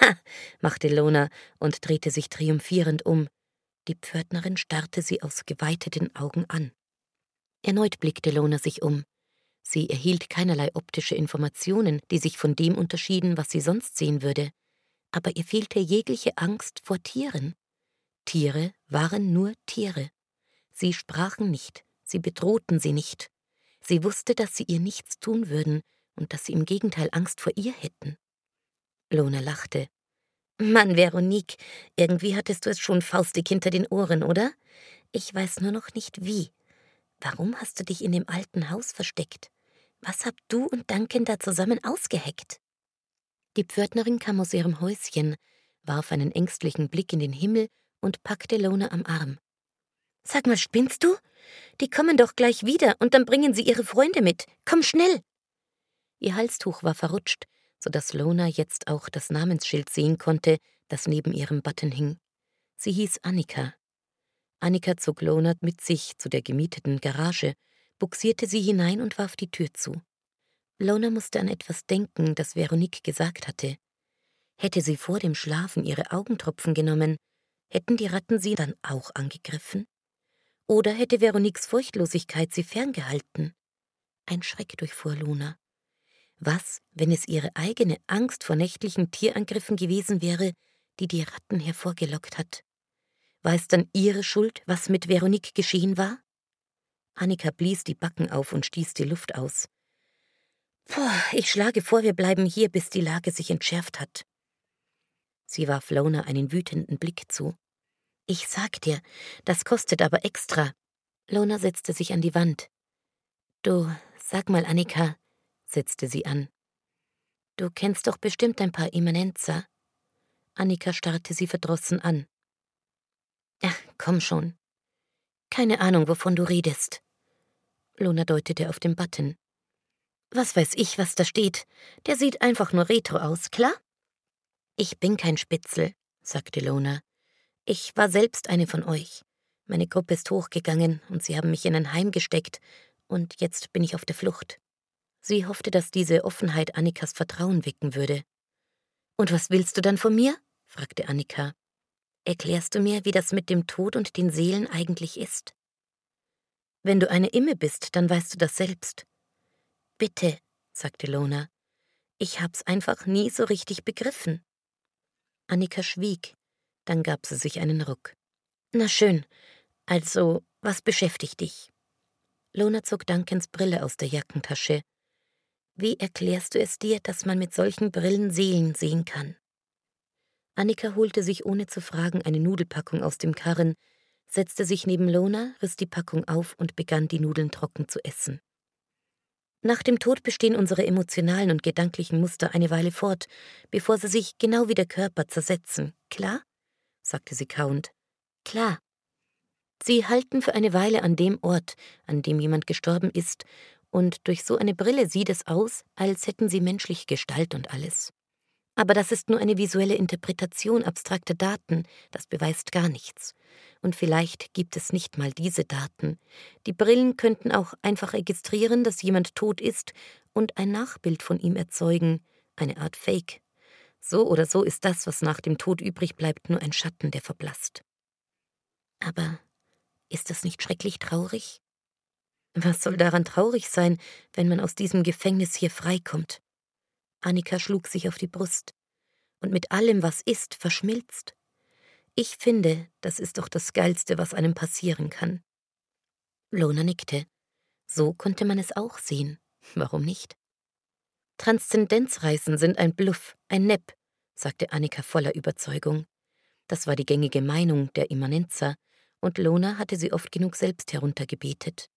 Ha, machte Lona und drehte sich triumphierend um. Die Pförtnerin starrte sie aus geweiteten Augen an. Erneut blickte Lona sich um. Sie erhielt keinerlei optische Informationen, die sich von dem unterschieden, was sie sonst sehen würde. Aber ihr fehlte jegliche Angst vor Tieren. Tiere waren nur Tiere. Sie sprachen nicht, sie bedrohten sie nicht. Sie wusste, dass sie ihr nichts tun würden und dass sie im Gegenteil Angst vor ihr hätten. Lona lachte. Mann, Veronique, irgendwie hattest du es schon faustig hinter den Ohren, oder? Ich weiß nur noch nicht wie. Warum hast du dich in dem alten Haus versteckt? Was habt du und Duncan da zusammen ausgeheckt? Die Pförtnerin kam aus ihrem Häuschen, warf einen ängstlichen Blick in den Himmel und packte Lona am Arm. Sag mal, spinnst du? Die kommen doch gleich wieder und dann bringen sie ihre Freunde mit. Komm schnell! Ihr Halstuch war verrutscht, so dass Lona jetzt auch das Namensschild sehen konnte, das neben ihrem Button hing. Sie hieß Annika. Annika zog Lona mit sich zu der gemieteten Garage, buxierte sie hinein und warf die Tür zu. Lona musste an etwas denken, das Veronique gesagt hatte. Hätte sie vor dem Schlafen ihre Augentropfen genommen, hätten die Ratten sie dann auch angegriffen? Oder hätte Veroniques Furchtlosigkeit sie ferngehalten? Ein Schreck durchfuhr Luna. Was, wenn es ihre eigene Angst vor nächtlichen Tierangriffen gewesen wäre, die die Ratten hervorgelockt hat? War es dann ihre Schuld, was mit Veronique geschehen war? Annika blies die Backen auf und stieß die Luft aus. Puh, ich schlage vor, wir bleiben hier, bis die Lage sich entschärft hat. Sie warf Lona einen wütenden Blick zu. Ich sag dir, das kostet aber extra. Lona setzte sich an die Wand. Du, sag mal, Annika, setzte sie an. Du kennst doch bestimmt ein paar Immanenzer. Annika starrte sie verdrossen an. Ach, komm schon. Keine Ahnung, wovon du redest. Lona deutete auf den Button. Was weiß ich, was da steht. Der sieht einfach nur retro aus, klar? Ich bin kein Spitzel, sagte Lona. Ich war selbst eine von euch. Meine Gruppe ist hochgegangen und sie haben mich in ein Heim gesteckt, und jetzt bin ich auf der Flucht. Sie hoffte, dass diese Offenheit Annikas Vertrauen wecken würde. Und was willst du dann von mir? fragte Annika. Erklärst du mir, wie das mit dem Tod und den Seelen eigentlich ist? Wenn du eine Imme bist, dann weißt du das selbst. Bitte, sagte Lona. Ich hab's einfach nie so richtig begriffen. Annika schwieg, dann gab sie sich einen Ruck. Na schön, also, was beschäftigt dich? Lona zog Duncans Brille aus der Jackentasche. Wie erklärst du es dir, dass man mit solchen Brillen Seelen sehen kann? Annika holte sich ohne zu fragen eine Nudelpackung aus dem Karren, setzte sich neben Lona, riss die Packung auf und begann die Nudeln trocken zu essen. Nach dem Tod bestehen unsere emotionalen und gedanklichen Muster eine Weile fort, bevor sie sich genau wie der Körper zersetzen. Klar? sagte sie kauend. Klar. Sie halten für eine Weile an dem Ort, an dem jemand gestorben ist, und durch so eine Brille sieht es aus, als hätten sie menschliche Gestalt und alles. Aber das ist nur eine visuelle Interpretation abstrakter Daten, das beweist gar nichts. Und vielleicht gibt es nicht mal diese Daten. Die Brillen könnten auch einfach registrieren, dass jemand tot ist und ein Nachbild von ihm erzeugen, eine Art Fake. So oder so ist das, was nach dem Tod übrig bleibt, nur ein Schatten, der verblasst. Aber ist das nicht schrecklich traurig? Was soll daran traurig sein, wenn man aus diesem Gefängnis hier freikommt? Annika schlug sich auf die Brust. Und mit allem, was ist, verschmilzt. Ich finde, das ist doch das Geilste, was einem passieren kann. Lona nickte. So konnte man es auch sehen. Warum nicht? Transzendenzreisen sind ein Bluff, ein Nepp, sagte Annika voller Überzeugung. Das war die gängige Meinung der Immanenzer, und Lona hatte sie oft genug selbst heruntergebetet.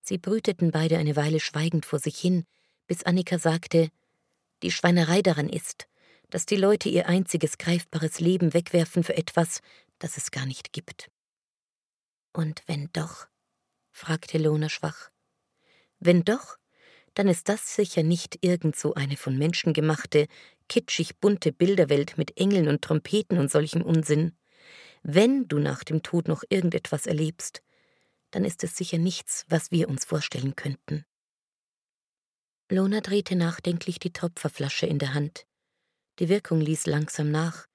Sie brüteten beide eine Weile schweigend vor sich hin, bis Annika sagte, die Schweinerei daran ist, dass die Leute ihr einziges greifbares Leben wegwerfen für etwas, das es gar nicht gibt. Und wenn doch? fragte Lona schwach. Wenn doch, dann ist das sicher nicht irgend so eine von Menschen gemachte, kitschig bunte Bilderwelt mit Engeln und Trompeten und solchem Unsinn. Wenn du nach dem Tod noch irgendetwas erlebst, dann ist es sicher nichts, was wir uns vorstellen könnten. Lona drehte nachdenklich die Tropferflasche in der Hand. Die Wirkung ließ langsam nach.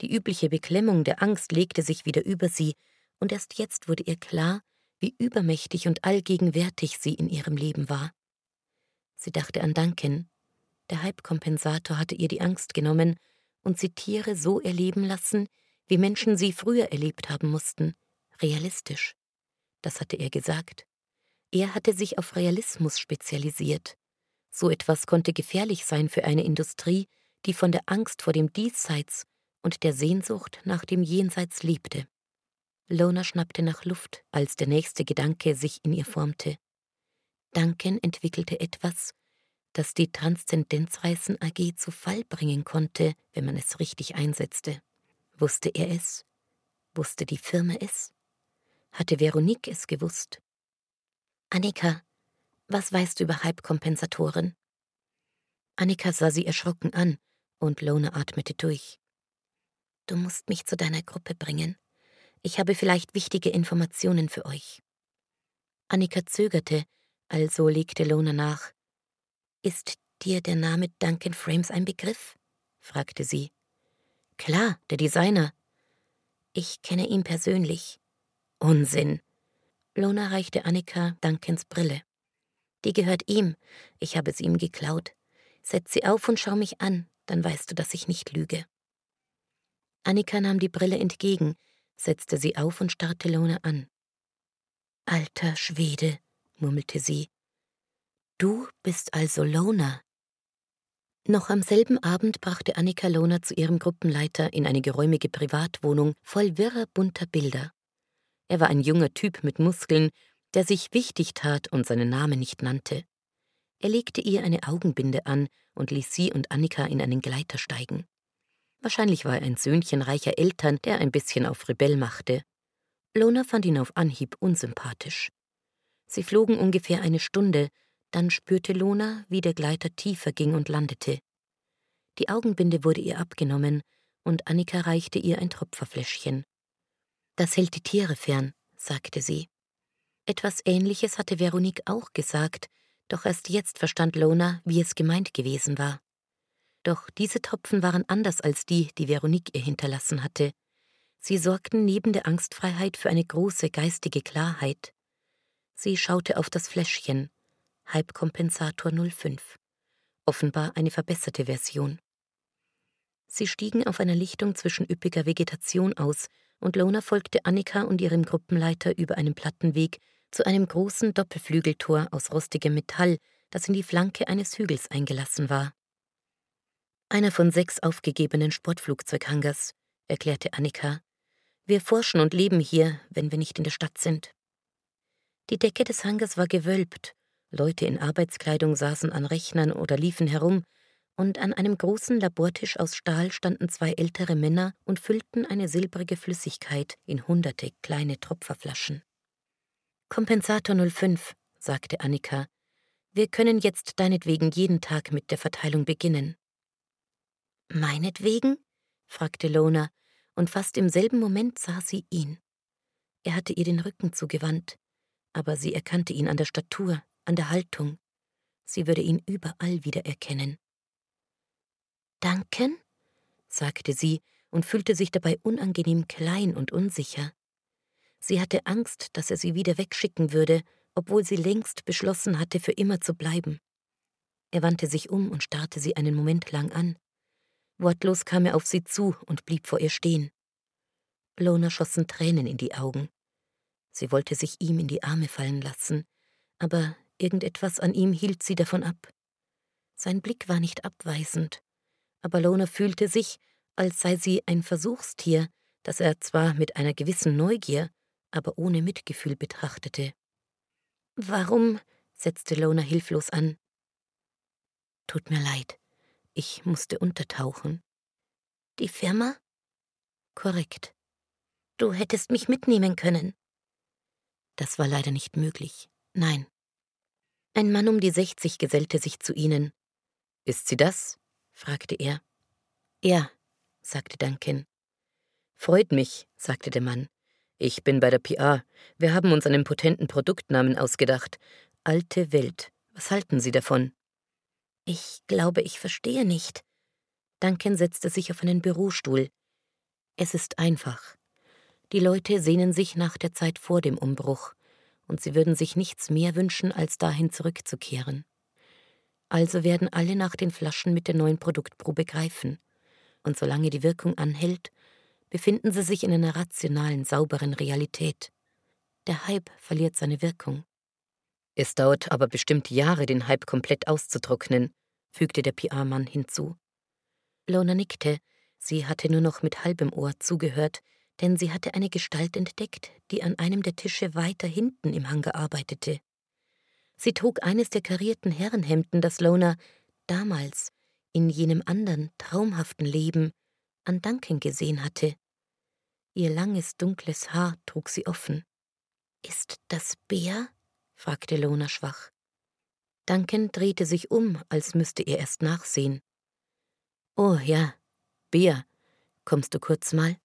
Die übliche Beklemmung der Angst legte sich wieder über sie, und erst jetzt wurde ihr klar, wie übermächtig und allgegenwärtig sie in ihrem Leben war. Sie dachte an Duncan. Der Halbkompensator hatte ihr die Angst genommen und sie Tiere so erleben lassen, wie Menschen sie früher erlebt haben mussten, realistisch. Das hatte er gesagt. Er hatte sich auf Realismus spezialisiert. So etwas konnte gefährlich sein für eine Industrie, die von der Angst vor dem Diesseits und der Sehnsucht nach dem Jenseits lebte. Lona schnappte nach Luft, als der nächste Gedanke sich in ihr formte. Duncan entwickelte etwas, das die Transzendenzreisen AG zu Fall bringen konnte, wenn man es richtig einsetzte. Wusste er es? Wusste die Firma es? Hatte Veronique es gewusst? Annika, was weißt du über Halbkompensatoren? Annika sah sie erschrocken an und Lona atmete durch. Du musst mich zu deiner Gruppe bringen. Ich habe vielleicht wichtige Informationen für euch. Annika zögerte, also legte Lona nach. Ist dir der Name Duncan Frames ein Begriff? fragte sie. Klar, der Designer. Ich kenne ihn persönlich. Unsinn. Lona reichte Annika Duncans Brille. Die gehört ihm. Ich habe sie ihm geklaut. Setz sie auf und schau mich an, dann weißt du, dass ich nicht lüge. Annika nahm die Brille entgegen, setzte sie auf und starrte Lona an. Alter Schwede, murmelte sie. Du bist also Lona. Noch am selben Abend brachte Annika Lona zu ihrem Gruppenleiter in eine geräumige Privatwohnung voll wirrer bunter Bilder. Er war ein junger Typ mit Muskeln, der sich wichtig tat und seinen Namen nicht nannte. Er legte ihr eine Augenbinde an und ließ sie und Annika in einen Gleiter steigen. Wahrscheinlich war er ein Söhnchen reicher Eltern, der ein bisschen auf Rebell machte. Lona fand ihn auf Anhieb unsympathisch. Sie flogen ungefähr eine Stunde, dann spürte Lona, wie der Gleiter tiefer ging und landete. Die Augenbinde wurde ihr abgenommen, und Annika reichte ihr ein Tropferfläschchen. Das hält die Tiere fern, sagte sie. Etwas Ähnliches hatte Veronique auch gesagt, doch erst jetzt verstand Lona, wie es gemeint gewesen war. Doch diese Tropfen waren anders als die, die Veronique ihr hinterlassen hatte. Sie sorgten neben der Angstfreiheit für eine große geistige Klarheit. Sie schaute auf das Fläschchen. Halbkompensator 05. Offenbar eine verbesserte Version. Sie stiegen auf einer Lichtung zwischen üppiger Vegetation aus, und Lona folgte Annika und ihrem Gruppenleiter über einen Plattenweg zu einem großen Doppelflügeltor aus rostigem Metall, das in die Flanke eines Hügels eingelassen war. Einer von sechs aufgegebenen Sportflugzeughangars, erklärte Annika. Wir forschen und leben hier, wenn wir nicht in der Stadt sind. Die Decke des Hangars war gewölbt, Leute in Arbeitskleidung saßen an Rechnern oder liefen herum, und an einem großen Labortisch aus Stahl standen zwei ältere Männer und füllten eine silbrige Flüssigkeit in hunderte kleine Tropferflaschen. Kompensator 05, sagte Annika. Wir können jetzt deinetwegen jeden Tag mit der Verteilung beginnen. Meinetwegen? fragte Lona, und fast im selben Moment sah sie ihn. Er hatte ihr den Rücken zugewandt, aber sie erkannte ihn an der Statur, an der Haltung. Sie würde ihn überall wiedererkennen. Danken? sagte sie und fühlte sich dabei unangenehm klein und unsicher. Sie hatte Angst, dass er sie wieder wegschicken würde, obwohl sie längst beschlossen hatte, für immer zu bleiben. Er wandte sich um und starrte sie einen Moment lang an. Wortlos kam er auf sie zu und blieb vor ihr stehen. Lona schossen Tränen in die Augen. Sie wollte sich ihm in die Arme fallen lassen, aber irgendetwas an ihm hielt sie davon ab. Sein Blick war nicht abweisend, aber Lona fühlte sich, als sei sie ein Versuchstier, das er zwar mit einer gewissen Neugier, aber ohne Mitgefühl betrachtete. Warum? setzte Lona hilflos an. Tut mir leid, ich musste untertauchen. Die Firma? Korrekt. Du hättest mich mitnehmen können. Das war leider nicht möglich. Nein. Ein Mann um die sechzig gesellte sich zu ihnen. Ist sie das? Fragte er. Ja, sagte Duncan. Freut mich, sagte der Mann. Ich bin bei der PA. Wir haben uns einen potenten Produktnamen ausgedacht. Alte Welt. Was halten Sie davon? Ich glaube, ich verstehe nicht. Duncan setzte sich auf einen Bürostuhl. Es ist einfach. Die Leute sehnen sich nach der Zeit vor dem Umbruch, und sie würden sich nichts mehr wünschen, als dahin zurückzukehren. Also werden alle nach den Flaschen mit der neuen Produktprobe greifen, und solange die Wirkung anhält, befinden sie sich in einer rationalen, sauberen Realität. Der Hype verliert seine Wirkung. Es dauert aber bestimmt Jahre, den Hype komplett auszutrocknen, fügte der PR-Mann hinzu. Lona nickte, sie hatte nur noch mit halbem Ohr zugehört, denn sie hatte eine Gestalt entdeckt, die an einem der Tische weiter hinten im Hangar arbeitete. Sie trug eines der karierten Herrenhemden, das Lona damals, in jenem anderen, traumhaften Leben, an Duncan gesehen hatte. Ihr langes, dunkles Haar trug sie offen. Ist das Bär? fragte Lona schwach. Duncan drehte sich um, als müsste er erst nachsehen. Oh ja, Bär, kommst du kurz mal?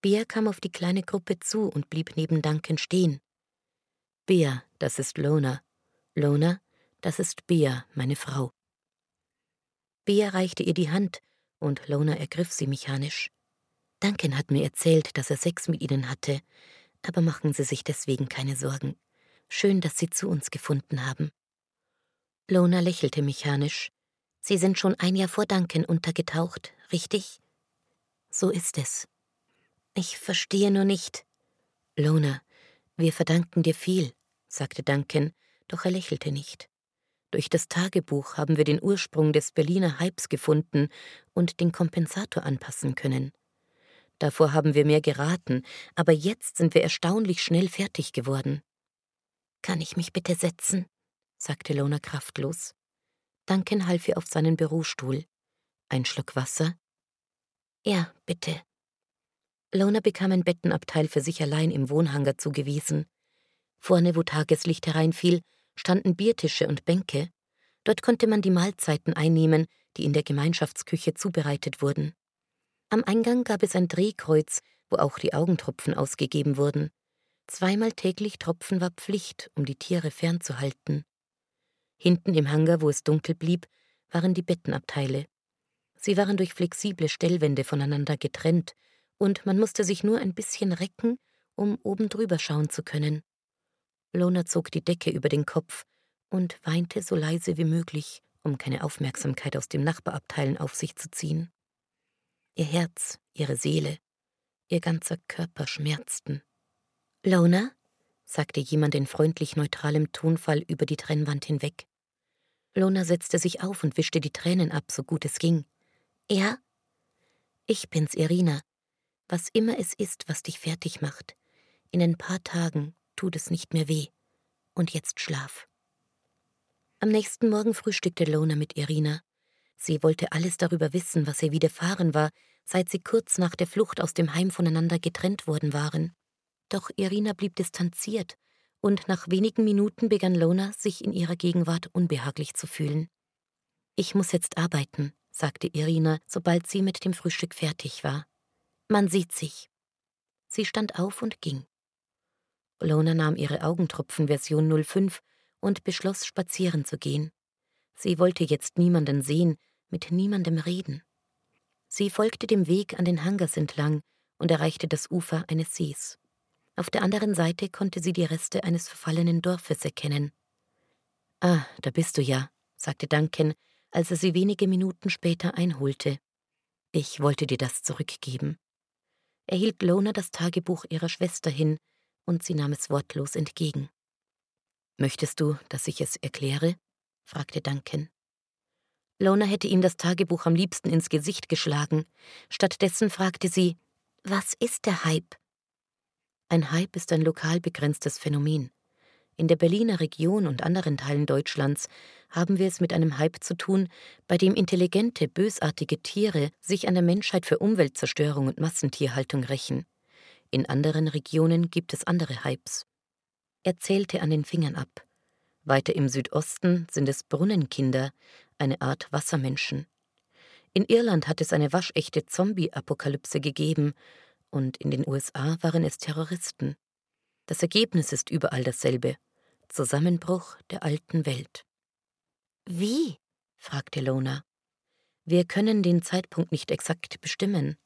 Bär kam auf die kleine Gruppe zu und blieb neben Duncan stehen. Bär, das ist Lona. Lona, das ist Bea, meine Frau. Bea reichte ihr die Hand, und Lona ergriff sie mechanisch. Duncan hat mir erzählt, dass er Sex mit ihnen hatte, aber machen Sie sich deswegen keine Sorgen. Schön, dass Sie zu uns gefunden haben. Lona lächelte mechanisch. Sie sind schon ein Jahr vor Duncan untergetaucht, richtig? So ist es. Ich verstehe nur nicht. Lona, Wir verdanken dir viel, sagte Duncan, doch er lächelte nicht. Durch das Tagebuch haben wir den Ursprung des Berliner Hypes gefunden und den Kompensator anpassen können. Davor haben wir mehr geraten, aber jetzt sind wir erstaunlich schnell fertig geworden. Kann ich mich bitte setzen? sagte Lona kraftlos. Duncan half ihr auf seinen Bürostuhl. Ein Schluck Wasser? Ja, bitte. Lona bekam ein Bettenabteil für sich allein im Wohnhanger zugewiesen. Vorne, wo Tageslicht hereinfiel, standen Biertische und Bänke. Dort konnte man die Mahlzeiten einnehmen, die in der Gemeinschaftsküche zubereitet wurden. Am Eingang gab es ein Drehkreuz, wo auch die Augentropfen ausgegeben wurden. Zweimal täglich Tropfen war Pflicht, um die Tiere fernzuhalten. Hinten im Hangar, wo es dunkel blieb, waren die Bettenabteile. Sie waren durch flexible Stellwände voneinander getrennt, und man musste sich nur ein bisschen recken, um oben drüber schauen zu können. Lona zog die Decke über den Kopf und weinte so leise wie möglich, um keine Aufmerksamkeit aus dem Nachbarabteilen auf sich zu ziehen. Ihr Herz, ihre Seele, ihr ganzer Körper schmerzten. Lona? sagte jemand in freundlich neutralem Tonfall über die Trennwand hinweg. Lona setzte sich auf und wischte die Tränen ab, so gut es ging. Ja? Ich bin's, Irina. Was immer es ist, was dich fertig macht. In ein paar Tagen tut es nicht mehr weh. Und jetzt schlaf. Am nächsten Morgen frühstückte Lona mit Irina. Sie wollte alles darüber wissen, was ihr widerfahren war, seit sie kurz nach der Flucht aus dem Heim voneinander getrennt worden waren. Doch Irina blieb distanziert, und nach wenigen Minuten begann Lona sich in ihrer Gegenwart unbehaglich zu fühlen. Ich muss jetzt arbeiten, sagte Irina, sobald sie mit dem Frühstück fertig war. Man sieht sich. Sie stand auf und ging. Lona nahm ihre Augentropfen-Version 05 und beschloss, spazieren zu gehen. Sie wollte jetzt niemanden sehen, mit niemandem reden. Sie folgte dem Weg an den Hangars entlang und erreichte das Ufer eines Sees. Auf der anderen Seite konnte sie die Reste eines verfallenen Dorfes erkennen. Ah, da bist du ja, sagte Duncan, als er sie wenige Minuten später einholte. Ich wollte dir das zurückgeben. Er hielt Lona das Tagebuch ihrer Schwester hin, und sie nahm es wortlos entgegen. Möchtest du, dass ich es erkläre? fragte Duncan. Lona hätte ihm das Tagebuch am liebsten ins Gesicht geschlagen. Stattdessen fragte sie, was ist der Hype? Ein Hype ist ein lokal begrenztes Phänomen. In der Berliner Region und anderen Teilen Deutschlands haben wir es mit einem Hype zu tun, bei dem intelligente, bösartige Tiere sich an der Menschheit für Umweltzerstörung und Massentierhaltung rächen. In anderen Regionen gibt es andere Hypes. Er zählte an den Fingern ab. Weiter im Südosten sind es Brunnenkinder, eine Art Wassermenschen. In Irland hat es eine waschechte Zombie-Apokalypse gegeben, und in den USA waren es Terroristen. Das Ergebnis ist überall dasselbe Zusammenbruch der alten Welt. Wie? fragte Lona. Wir können den Zeitpunkt nicht exakt bestimmen,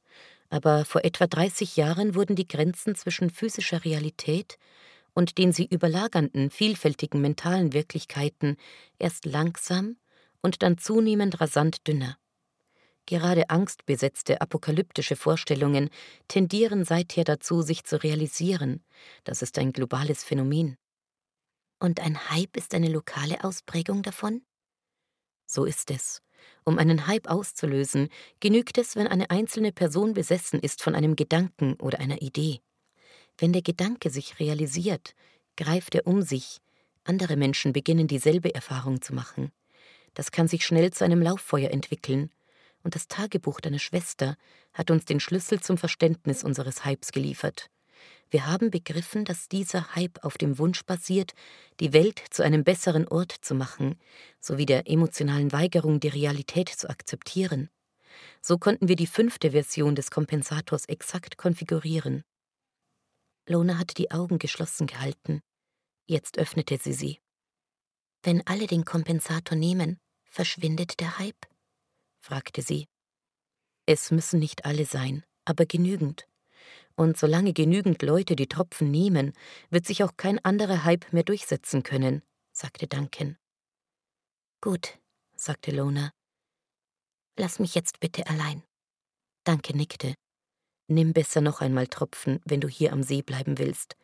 aber vor etwa 30 Jahren wurden die Grenzen zwischen physischer Realität und den sie überlagernden, vielfältigen mentalen Wirklichkeiten erst langsam und dann zunehmend rasant dünner. Gerade angstbesetzte apokalyptische Vorstellungen tendieren seither dazu, sich zu realisieren. Das ist ein globales Phänomen. Und ein Hype ist eine lokale Ausprägung davon? So ist es. Um einen Hype auszulösen, genügt es, wenn eine einzelne Person besessen ist von einem Gedanken oder einer Idee. Wenn der Gedanke sich realisiert, greift er um sich, andere Menschen beginnen dieselbe Erfahrung zu machen. Das kann sich schnell zu einem Lauffeuer entwickeln, und das Tagebuch deiner Schwester hat uns den Schlüssel zum Verständnis unseres Hypes geliefert. Wir haben begriffen, dass dieser Hype auf dem Wunsch basiert, die Welt zu einem besseren Ort zu machen, sowie der emotionalen Weigerung, die Realität zu akzeptieren. So konnten wir die fünfte Version des Kompensators exakt konfigurieren. Lona hatte die Augen geschlossen gehalten. Jetzt öffnete sie sie. Wenn alle den Kompensator nehmen, verschwindet der Hype? fragte sie. Es müssen nicht alle sein, aber genügend. Und solange genügend Leute die Tropfen nehmen, wird sich auch kein anderer Hype mehr durchsetzen können, sagte Duncan. Gut, sagte Lona. Lass mich jetzt bitte allein. Danke nickte. Nimm besser noch einmal Tropfen, wenn du hier am See bleiben willst.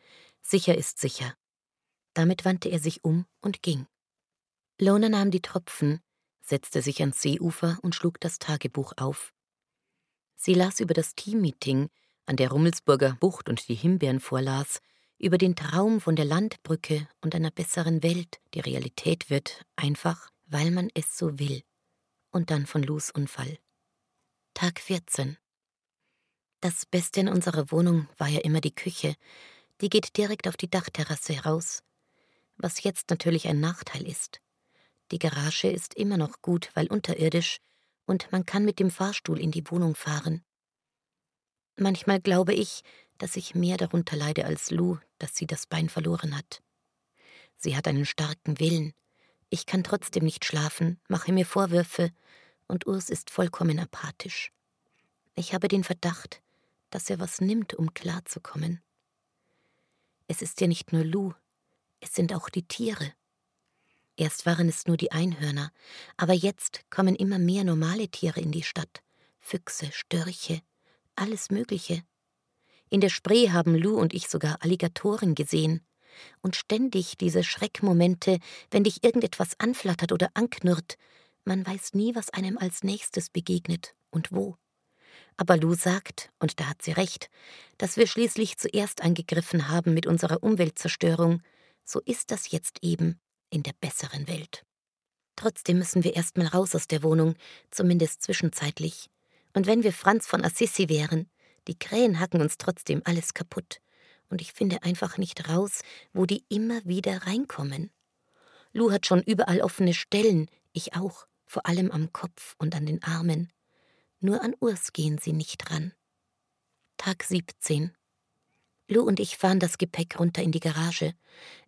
Sicher ist sicher. Damit wandte er sich um und ging. Lona nahm die Tropfen, setzte sich ans Seeufer und schlug das Tagebuch auf. Sie las über das Teammeeting, an der Rummelsburger Bucht und die Himbeeren vorlas, über den Traum von der Landbrücke und einer besseren Welt, die Realität wird, einfach, weil man es so will. Und dann von Lus Unfall. Tag 14. Das Beste in unserer Wohnung war ja immer die Küche. Die geht direkt auf die Dachterrasse heraus. Was jetzt natürlich ein Nachteil ist. Die Garage ist immer noch gut, weil unterirdisch, und man kann mit dem Fahrstuhl in die Wohnung fahren. Manchmal glaube ich, dass ich mehr darunter leide als Lou, dass sie das Bein verloren hat. Sie hat einen starken Willen. Ich kann trotzdem nicht schlafen, mache mir Vorwürfe, und Urs ist vollkommen apathisch. Ich habe den Verdacht, dass er was nimmt, um klarzukommen. Es ist ja nicht nur Lou, es sind auch die Tiere. Erst waren es nur die Einhörner, aber jetzt kommen immer mehr normale Tiere in die Stadt. Füchse, Störche, alles Mögliche. In der Spree haben Lou und ich sogar Alligatoren gesehen. Und ständig diese Schreckmomente, wenn dich irgendetwas anflattert oder anknurrt. Man weiß nie, was einem als nächstes begegnet und wo. Aber Lou sagt, und da hat sie recht, dass wir schließlich zuerst angegriffen haben mit unserer Umweltzerstörung. So ist das jetzt eben in der besseren Welt. Trotzdem müssen wir erst mal raus aus der Wohnung, zumindest zwischenzeitlich. Und wenn wir Franz von Assisi wären, die Krähen hacken uns trotzdem alles kaputt. Und ich finde einfach nicht raus, wo die immer wieder reinkommen. Lou hat schon überall offene Stellen, ich auch, vor allem am Kopf und an den Armen. Nur an Urs gehen sie nicht ran. Tag 17. Lou und ich fahren das Gepäck runter in die Garage.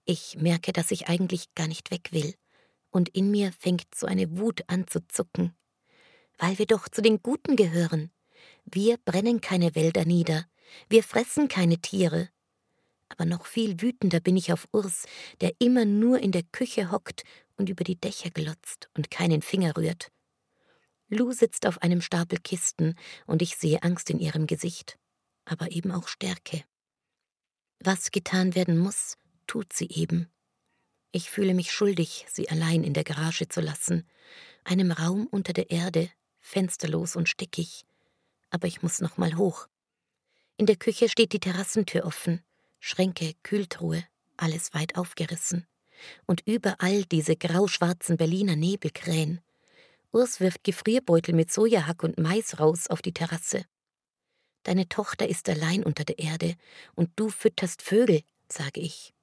Ich merke, dass ich eigentlich gar nicht weg will. Und in mir fängt so eine Wut an zu zucken. Weil wir doch zu den Guten gehören. Wir brennen keine Wälder nieder, wir fressen keine Tiere. Aber noch viel wütender bin ich auf Urs, der immer nur in der Küche hockt und über die Dächer glotzt und keinen Finger rührt. Lou sitzt auf einem Stapel Kisten und ich sehe Angst in ihrem Gesicht, aber eben auch Stärke. Was getan werden muss, tut sie eben. Ich fühle mich schuldig, sie allein in der Garage zu lassen, einem Raum unter der Erde, fensterlos und stickig, aber ich muss noch mal hoch. In der Küche steht die Terrassentür offen, Schränke, Kühltruhe, alles weit aufgerissen. Und überall diese grauschwarzen Berliner Nebelkrähen. Urs wirft Gefrierbeutel mit Sojahack und Mais raus auf die Terrasse. Deine Tochter ist allein unter der Erde und du fütterst Vögel, sage ich.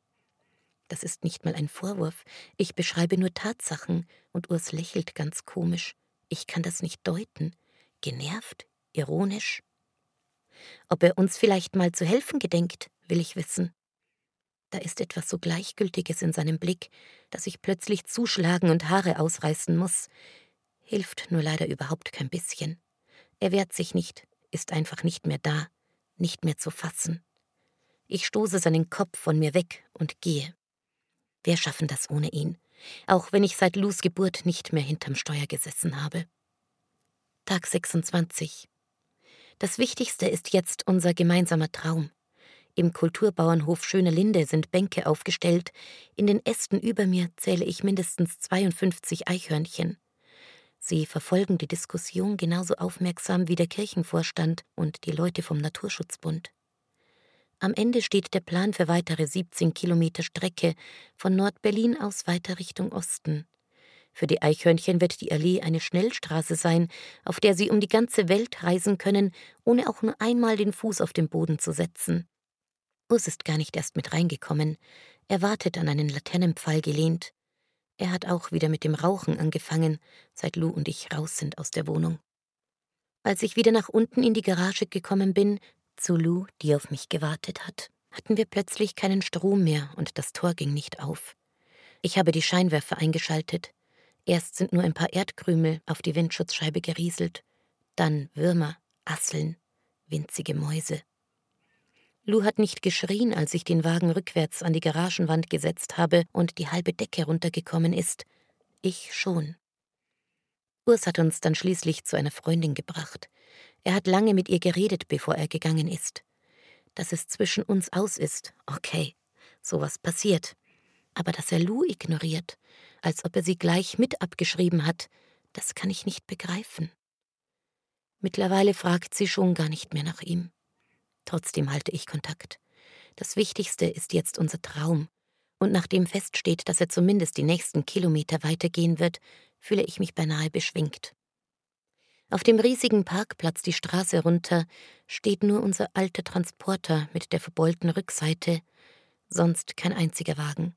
Das ist nicht mal ein Vorwurf, ich beschreibe nur Tatsachen, und Urs lächelt ganz komisch. Ich kann das nicht deuten. Genervt? ironisch. Ob er uns vielleicht mal zu helfen gedenkt, will ich wissen. Da ist etwas so Gleichgültiges in seinem Blick, dass ich plötzlich zuschlagen und Haare ausreißen muss. Hilft nur leider überhaupt kein bisschen. Er wehrt sich nicht, ist einfach nicht mehr da, nicht mehr zu fassen. Ich stoße seinen Kopf von mir weg und gehe. Wir schaffen das ohne ihn, auch wenn ich seit Lus Geburt nicht mehr hinterm Steuer gesessen habe. Tag 26. Das Wichtigste ist jetzt unser gemeinsamer Traum. Im Kulturbauernhof Schöne Linde sind Bänke aufgestellt, in den Ästen über mir zähle ich mindestens 52 Eichhörnchen. Sie verfolgen die Diskussion genauso aufmerksam wie der Kirchenvorstand und die Leute vom Naturschutzbund. Am Ende steht der Plan für weitere 17 Kilometer Strecke von Nordberlin aus weiter Richtung Osten. Für die Eichhörnchen wird die Allee eine Schnellstraße sein, auf der sie um die ganze Welt reisen können, ohne auch nur einmal den Fuß auf den Boden zu setzen. Urs ist gar nicht erst mit reingekommen. Er wartet an einen Laternenpfahl gelehnt. Er hat auch wieder mit dem Rauchen angefangen, seit Lou und ich raus sind aus der Wohnung. Als ich wieder nach unten in die Garage gekommen bin, zu Lou, die auf mich gewartet hat, hatten wir plötzlich keinen Strom mehr und das Tor ging nicht auf. Ich habe die Scheinwerfer eingeschaltet. Erst sind nur ein paar Erdkrümel auf die Windschutzscheibe gerieselt, dann Würmer, Asseln, winzige Mäuse. Lou hat nicht geschrien, als ich den Wagen rückwärts an die Garagenwand gesetzt habe und die halbe Decke runtergekommen ist. Ich schon. Urs hat uns dann schließlich zu einer Freundin gebracht. Er hat lange mit ihr geredet, bevor er gegangen ist. Dass es zwischen uns aus ist, okay. Sowas passiert. Aber dass er Lou ignoriert, als ob er sie gleich mit abgeschrieben hat, das kann ich nicht begreifen. Mittlerweile fragt sie schon gar nicht mehr nach ihm. Trotzdem halte ich Kontakt. Das Wichtigste ist jetzt unser Traum, und nachdem feststeht, dass er zumindest die nächsten Kilometer weitergehen wird, fühle ich mich beinahe beschwingt. Auf dem riesigen Parkplatz die Straße runter steht nur unser alter Transporter mit der verbeulten Rückseite, sonst kein einziger Wagen.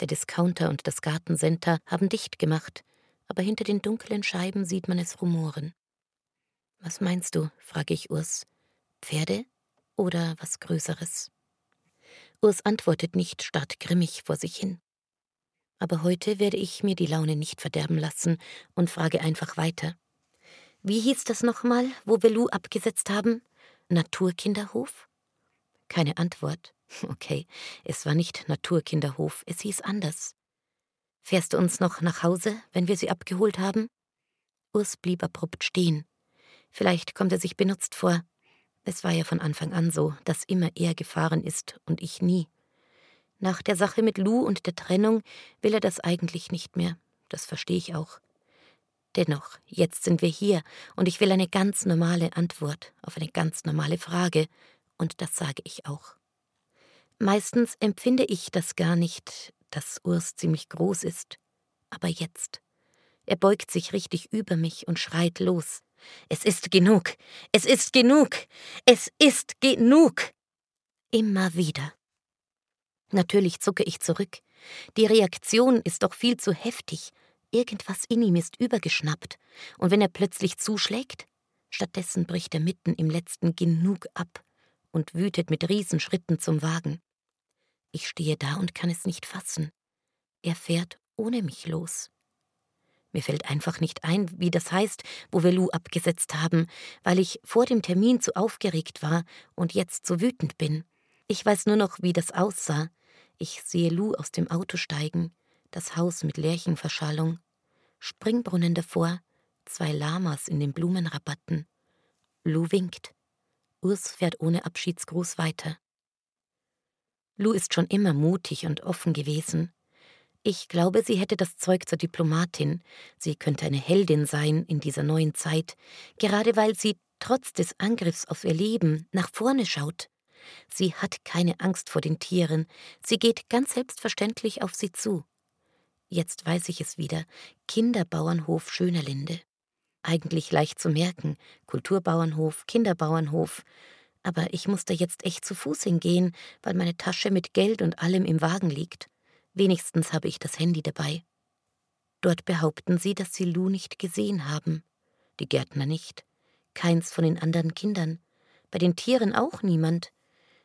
Der Discounter und das Gartencenter haben dicht gemacht, aber hinter den dunklen Scheiben sieht man es rumoren. Was meinst du? frage ich Urs. Pferde oder was Größeres? Urs antwortet nicht, starrt grimmig vor sich hin. Aber heute werde ich mir die Laune nicht verderben lassen und frage einfach weiter. Wie hieß das nochmal, wo wir Lou abgesetzt haben? Naturkinderhof? Keine Antwort. *laughs* Okay, es war nicht Naturkinderhof, es hieß anders. Fährst du uns noch nach Hause, wenn wir sie abgeholt haben? Urs blieb abrupt stehen. Vielleicht kommt er sich benutzt vor. Es war ja von Anfang an so, dass immer er gefahren ist und ich nie. Nach der Sache mit Lou und der Trennung will er das eigentlich nicht mehr. Das verstehe ich auch. Dennoch, jetzt sind wir hier und ich will eine ganz normale Antwort auf eine ganz normale Frage, und das sage ich auch. Meistens empfinde ich das gar nicht, dass Urs ziemlich groß ist, aber jetzt. Er beugt sich richtig über mich und schreit los. Es ist genug, es ist genug, es ist genug. Immer wieder. Natürlich zucke ich zurück. Die Reaktion ist doch viel zu heftig, Irgendwas in ihm ist übergeschnappt, und wenn er plötzlich zuschlägt, stattdessen bricht er mitten im letzten Genug ab und wütet mit Riesenschritten zum Wagen. Ich stehe da und kann es nicht fassen. Er fährt ohne mich los. Mir fällt einfach nicht ein, wie das heißt, wo wir Lou abgesetzt haben, weil ich vor dem Termin zu aufgeregt war und jetzt so wütend bin. Ich weiß nur noch, wie das aussah. Ich sehe Lou aus dem Auto steigen, das Haus mit Lärchenverschallung, Springbrunnen davor, zwei Lamas in den Blumenrabatten. Lou winkt. Urs fährt ohne Abschiedsgruß weiter. Lou ist schon immer mutig und offen gewesen. Ich glaube, sie hätte das Zeug zur Diplomatin. Sie könnte eine Heldin sein in dieser neuen Zeit, gerade weil sie trotz des Angriffs auf ihr Leben nach vorne schaut. Sie hat keine Angst vor den Tieren, sie geht ganz selbstverständlich auf sie zu. Jetzt weiß ich es wieder. Kinderbauernhof Schönerlinde. Eigentlich leicht zu merken. Kulturbauernhof, Kinderbauernhof. Aber ich muss da jetzt echt zu Fuß hingehen, weil meine Tasche mit Geld und allem im Wagen liegt. Wenigstens habe ich das Handy dabei. Dort behaupten sie, dass sie Lou nicht gesehen haben. Die Gärtner nicht. Keins von den anderen Kindern. Bei den Tieren auch niemand.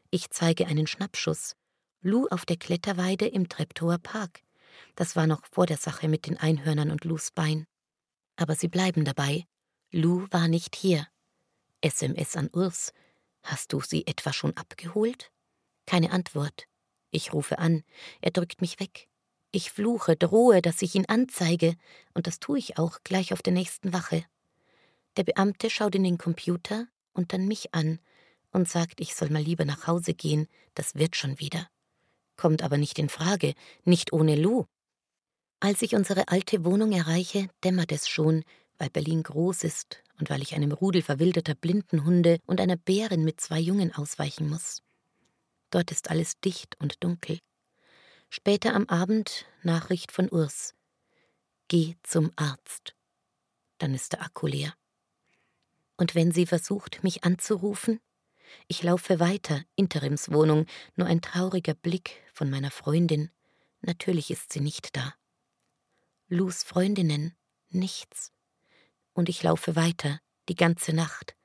Ich zeige einen Schnappschuss. Lou auf der Kletterweide im Treptower Park. Das war noch vor der Sache mit den Einhörnern und Lus Bein. Aber sie bleiben dabei. Lou war nicht hier. SMS an Urs. Hast du sie etwa schon abgeholt? Keine Antwort. Ich rufe an. Er drückt mich weg. Ich fluche, drohe, dass ich ihn anzeige, und das tue ich auch gleich auf der nächsten Wache. Der Beamte schaut in den Computer und dann mich an und sagt, ich soll mal lieber nach Hause gehen, das wird schon wieder kommt aber nicht in Frage, nicht ohne Lou. Als ich unsere alte Wohnung erreiche, dämmert es schon, weil Berlin groß ist und weil ich einem Rudel verwilderter Blindenhunde und einer Bärin mit zwei Jungen ausweichen muss. Dort ist alles dicht und dunkel. Später am Abend Nachricht von Urs. Geh zum Arzt. Dann ist der Akku leer. Und wenn sie versucht, mich anzurufen, ich laufe weiter, Interimswohnung, nur ein trauriger Blick von meiner Freundin. Natürlich ist sie nicht da. Lus Freundinnen, nichts. Und ich laufe weiter, die ganze Nacht,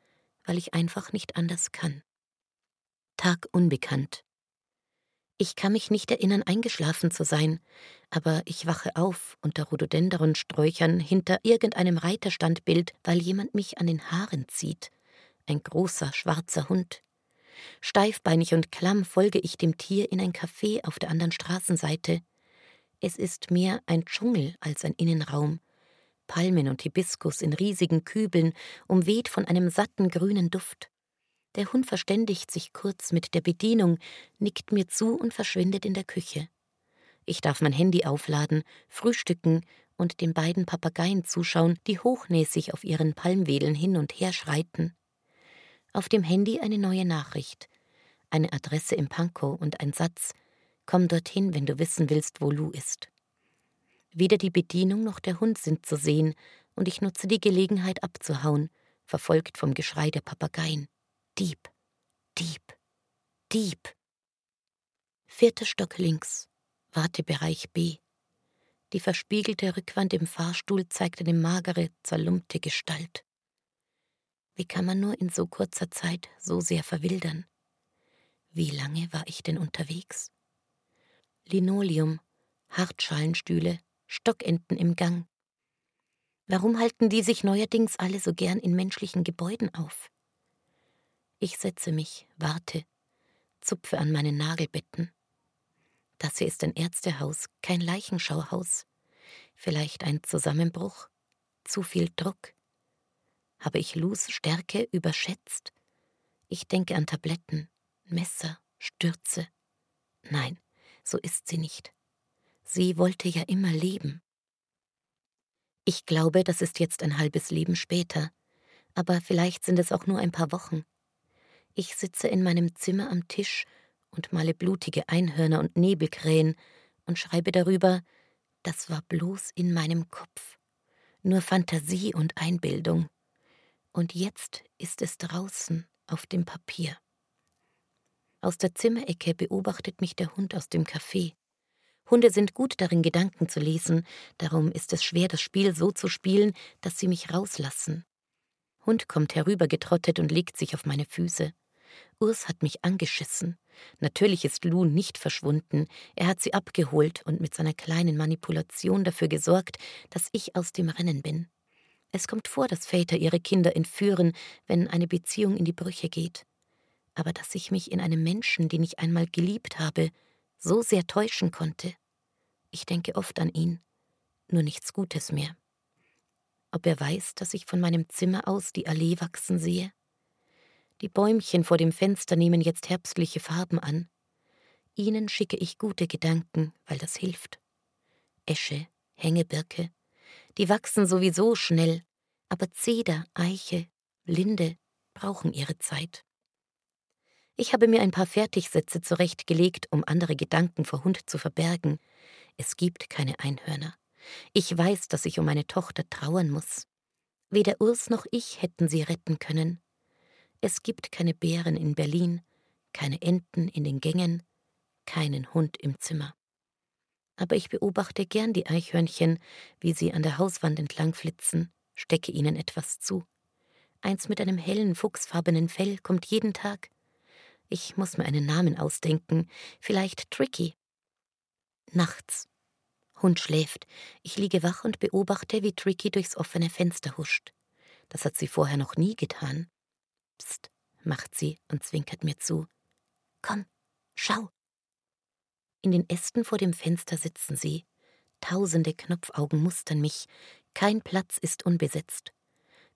weil ich einfach nicht anders kann. Tag unbekannt. Ich kann mich nicht erinnern, eingeschlafen zu sein, aber ich wache auf unter Rhododendronsträuchern hinter irgendeinem Reiterstandbild, weil jemand mich an den Haaren zieht ein großer schwarzer Hund. Steifbeinig und klamm folge ich dem Tier in ein Café auf der anderen Straßenseite. Es ist mehr ein Dschungel als ein Innenraum. Palmen und Hibiskus in riesigen Kübeln, umweht von einem satten grünen Duft. Der Hund verständigt sich kurz mit der Bedienung, nickt mir zu und verschwindet in der Küche. Ich darf mein Handy aufladen, frühstücken und den beiden Papageien zuschauen, die hochnäsig auf ihren Palmwedeln hin und her schreiten. Auf dem Handy eine neue Nachricht, eine Adresse im Pankow und ein Satz: Komm dorthin, wenn du wissen willst, wo Lou ist. Weder die Bedienung noch der Hund sind zu sehen, und ich nutze die Gelegenheit abzuhauen, verfolgt vom Geschrei der Papageien. Dieb, Dieb, Dieb. Vierter Stock links, Wartebereich B. Die verspiegelte Rückwand im Fahrstuhl zeigt eine magere, zerlumpte Gestalt. Wie kann man nur in so kurzer Zeit so sehr verwildern? Wie lange war ich denn unterwegs? Linoleum, Hartschalenstühle, Stockenten im Gang. Warum halten die sich neuerdings alle so gern in menschlichen Gebäuden auf? Ich setze mich, warte, zupfe an meinen Nagelbetten. Das hier ist ein Ärztehaus, kein Leichenschauhaus. Vielleicht ein Zusammenbruch, zu viel Druck. Habe ich Lus Stärke überschätzt? Ich denke an Tabletten, Messer, Stürze. Nein, so ist sie nicht. Sie wollte ja immer leben. Ich glaube, das ist jetzt ein halbes Leben später, aber vielleicht sind es auch nur ein paar Wochen. Ich sitze in meinem Zimmer am Tisch und male blutige Einhörner und Nebelkrähen und schreibe darüber, das war bloß in meinem Kopf, nur Fantasie und Einbildung. Und jetzt ist es draußen auf dem Papier. Aus der Zimmerecke beobachtet mich der Hund aus dem Café. Hunde sind gut darin, Gedanken zu lesen, darum ist es schwer, das Spiel so zu spielen, dass sie mich rauslassen. Hund kommt herübergetrottet und legt sich auf meine Füße. Urs hat mich angeschissen. Natürlich ist Lou nicht verschwunden. Er hat sie abgeholt und mit seiner kleinen Manipulation dafür gesorgt, dass ich aus dem Rennen bin. Es kommt vor, dass Väter ihre Kinder entführen, wenn eine Beziehung in die Brüche geht aber dass ich mich in einem Menschen, den ich einmal geliebt habe, so sehr täuschen konnte. Ich denke oft an ihn, nur nichts Gutes mehr. Ob er weiß, dass ich von meinem Zimmer aus die Allee wachsen sehe? Die Bäumchen vor dem Fenster nehmen jetzt herbstliche Farben an. Ihnen schicke ich gute Gedanken, weil das hilft. Esche, Hängebirke, die wachsen sowieso schnell, aber Zeder, Eiche, Linde brauchen ihre Zeit. Ich habe mir ein paar Fertigsätze zurechtgelegt, um andere Gedanken vor Hund zu verbergen. Es gibt keine Einhörner. Ich weiß, dass ich um meine Tochter trauern muss. Weder Urs noch ich hätten sie retten können. Es gibt keine Bären in Berlin, keine Enten in den Gängen, keinen Hund im Zimmer. Aber ich beobachte gern die Eichhörnchen, wie sie an der Hauswand entlang flitzen, stecke ihnen etwas zu. Eins mit einem hellen, fuchsfarbenen Fell kommt jeden Tag. Ich muss mir einen Namen ausdenken, vielleicht Tricky. Nachts. Hund schläft. Ich liege wach und beobachte, wie Tricky durchs offene Fenster huscht. Das hat sie vorher noch nie getan. Psst, macht sie und zwinkert mir zu. Komm, schau. In den Ästen vor dem Fenster sitzen sie. Tausende Knopfaugen mustern mich. Kein Platz ist unbesetzt.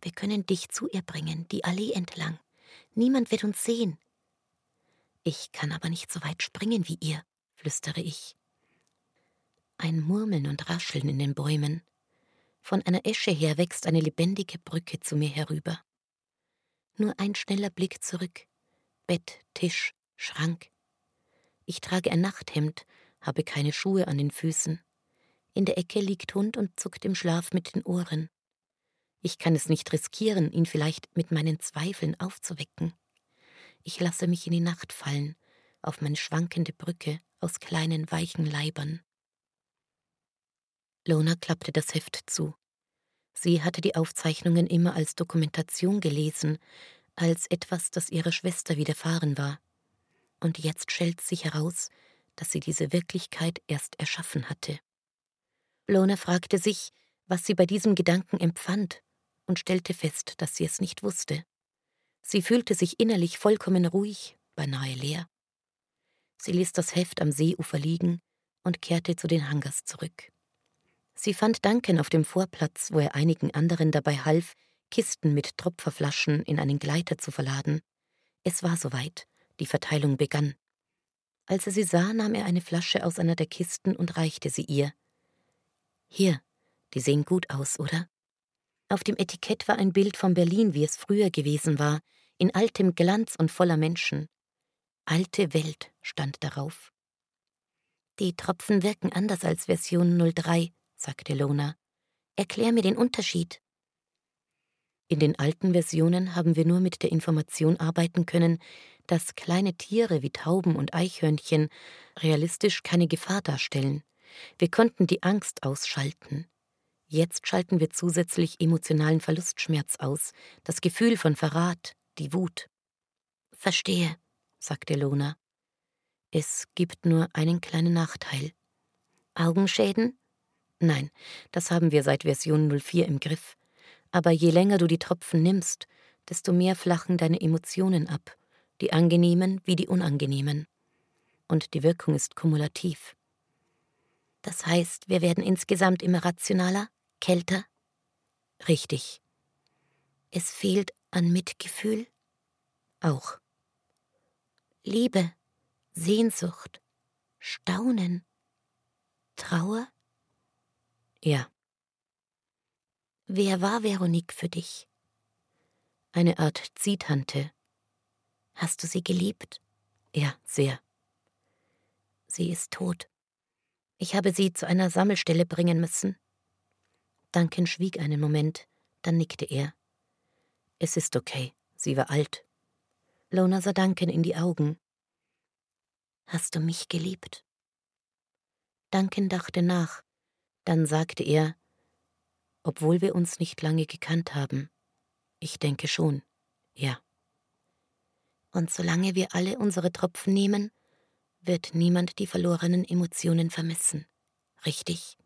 Wir können dich zu ihr bringen, die Allee entlang. Niemand wird uns sehen. Ich kann aber nicht so weit springen wie ihr, flüstere ich. Ein Murmeln und Rascheln in den Bäumen. Von einer Esche her wächst eine lebendige Brücke zu mir herüber. Nur ein schneller Blick zurück. Bett, Tisch, Schrank. Ich trage ein Nachthemd, habe keine Schuhe an den Füßen. In der Ecke liegt Hund und zuckt im Schlaf mit den Ohren. Ich kann es nicht riskieren, ihn vielleicht mit meinen Zweifeln aufzuwecken. Ich lasse mich in die Nacht fallen, auf meine schwankende Brücke aus kleinen, weichen Leibern. Lona klappte das Heft zu. Sie hatte die Aufzeichnungen immer als Dokumentation gelesen, als etwas, das ihrer Schwester widerfahren war. Und jetzt schält sich heraus, dass sie diese Wirklichkeit erst erschaffen hatte. Lona fragte sich, was sie bei diesem Gedanken empfand, und stellte fest, dass sie es nicht wusste. Sie fühlte sich innerlich vollkommen ruhig, beinahe leer. Sie ließ das Heft am Seeufer liegen und kehrte zu den Hangars zurück. Sie fand Duncan auf dem Vorplatz, wo er einigen anderen dabei half, Kisten mit Tropferflaschen in einen Gleiter zu verladen. Es war soweit, die Verteilung begann. Als er sie sah, nahm er eine Flasche aus einer der Kisten und reichte sie ihr. Hier, die sehen gut aus, oder? Auf dem Etikett war ein Bild von Berlin, wie es früher gewesen war, in altem Glanz und voller Menschen. Alte Welt stand darauf. Die Tropfen wirken anders als Version 03, sagte Lona. Erklär mir den Unterschied. In den alten Versionen haben wir nur mit der Information arbeiten können, dass kleine Tiere wie Tauben und Eichhörnchen realistisch keine Gefahr darstellen. Wir konnten die Angst ausschalten. Jetzt schalten wir zusätzlich emotionalen Verlustschmerz aus, das Gefühl von Verrat, die Wut. Verstehe, sagte Lona. Es gibt nur einen kleinen Nachteil. Augenschäden? Nein, das haben wir seit Version 04 im Griff. Aber je länger du die Tropfen nimmst, desto mehr flachen deine Emotionen ab, die angenehmen wie die unangenehmen. Und die Wirkung ist kumulativ. Das heißt, wir werden insgesamt immer rationaler? Kälter? Richtig. Es fehlt an Mitgefühl? Auch. Liebe, Sehnsucht, Staunen, Trauer? Ja. Wer war Veronique für dich? Eine Art Ziehtante. Hast du sie geliebt? Ja, sehr. Sie ist tot. Ich habe sie zu einer Sammelstelle bringen müssen. Duncan schwieg einen Moment, dann nickte er. Es ist okay, sie war alt. Lona sah Duncan in die Augen. Hast du mich geliebt? Duncan dachte nach, dann sagte er, obwohl wir uns nicht lange gekannt haben, ich denke schon, ja. Und solange wir alle unsere Tropfen nehmen, wird niemand die verlorenen Emotionen vermissen, richtig?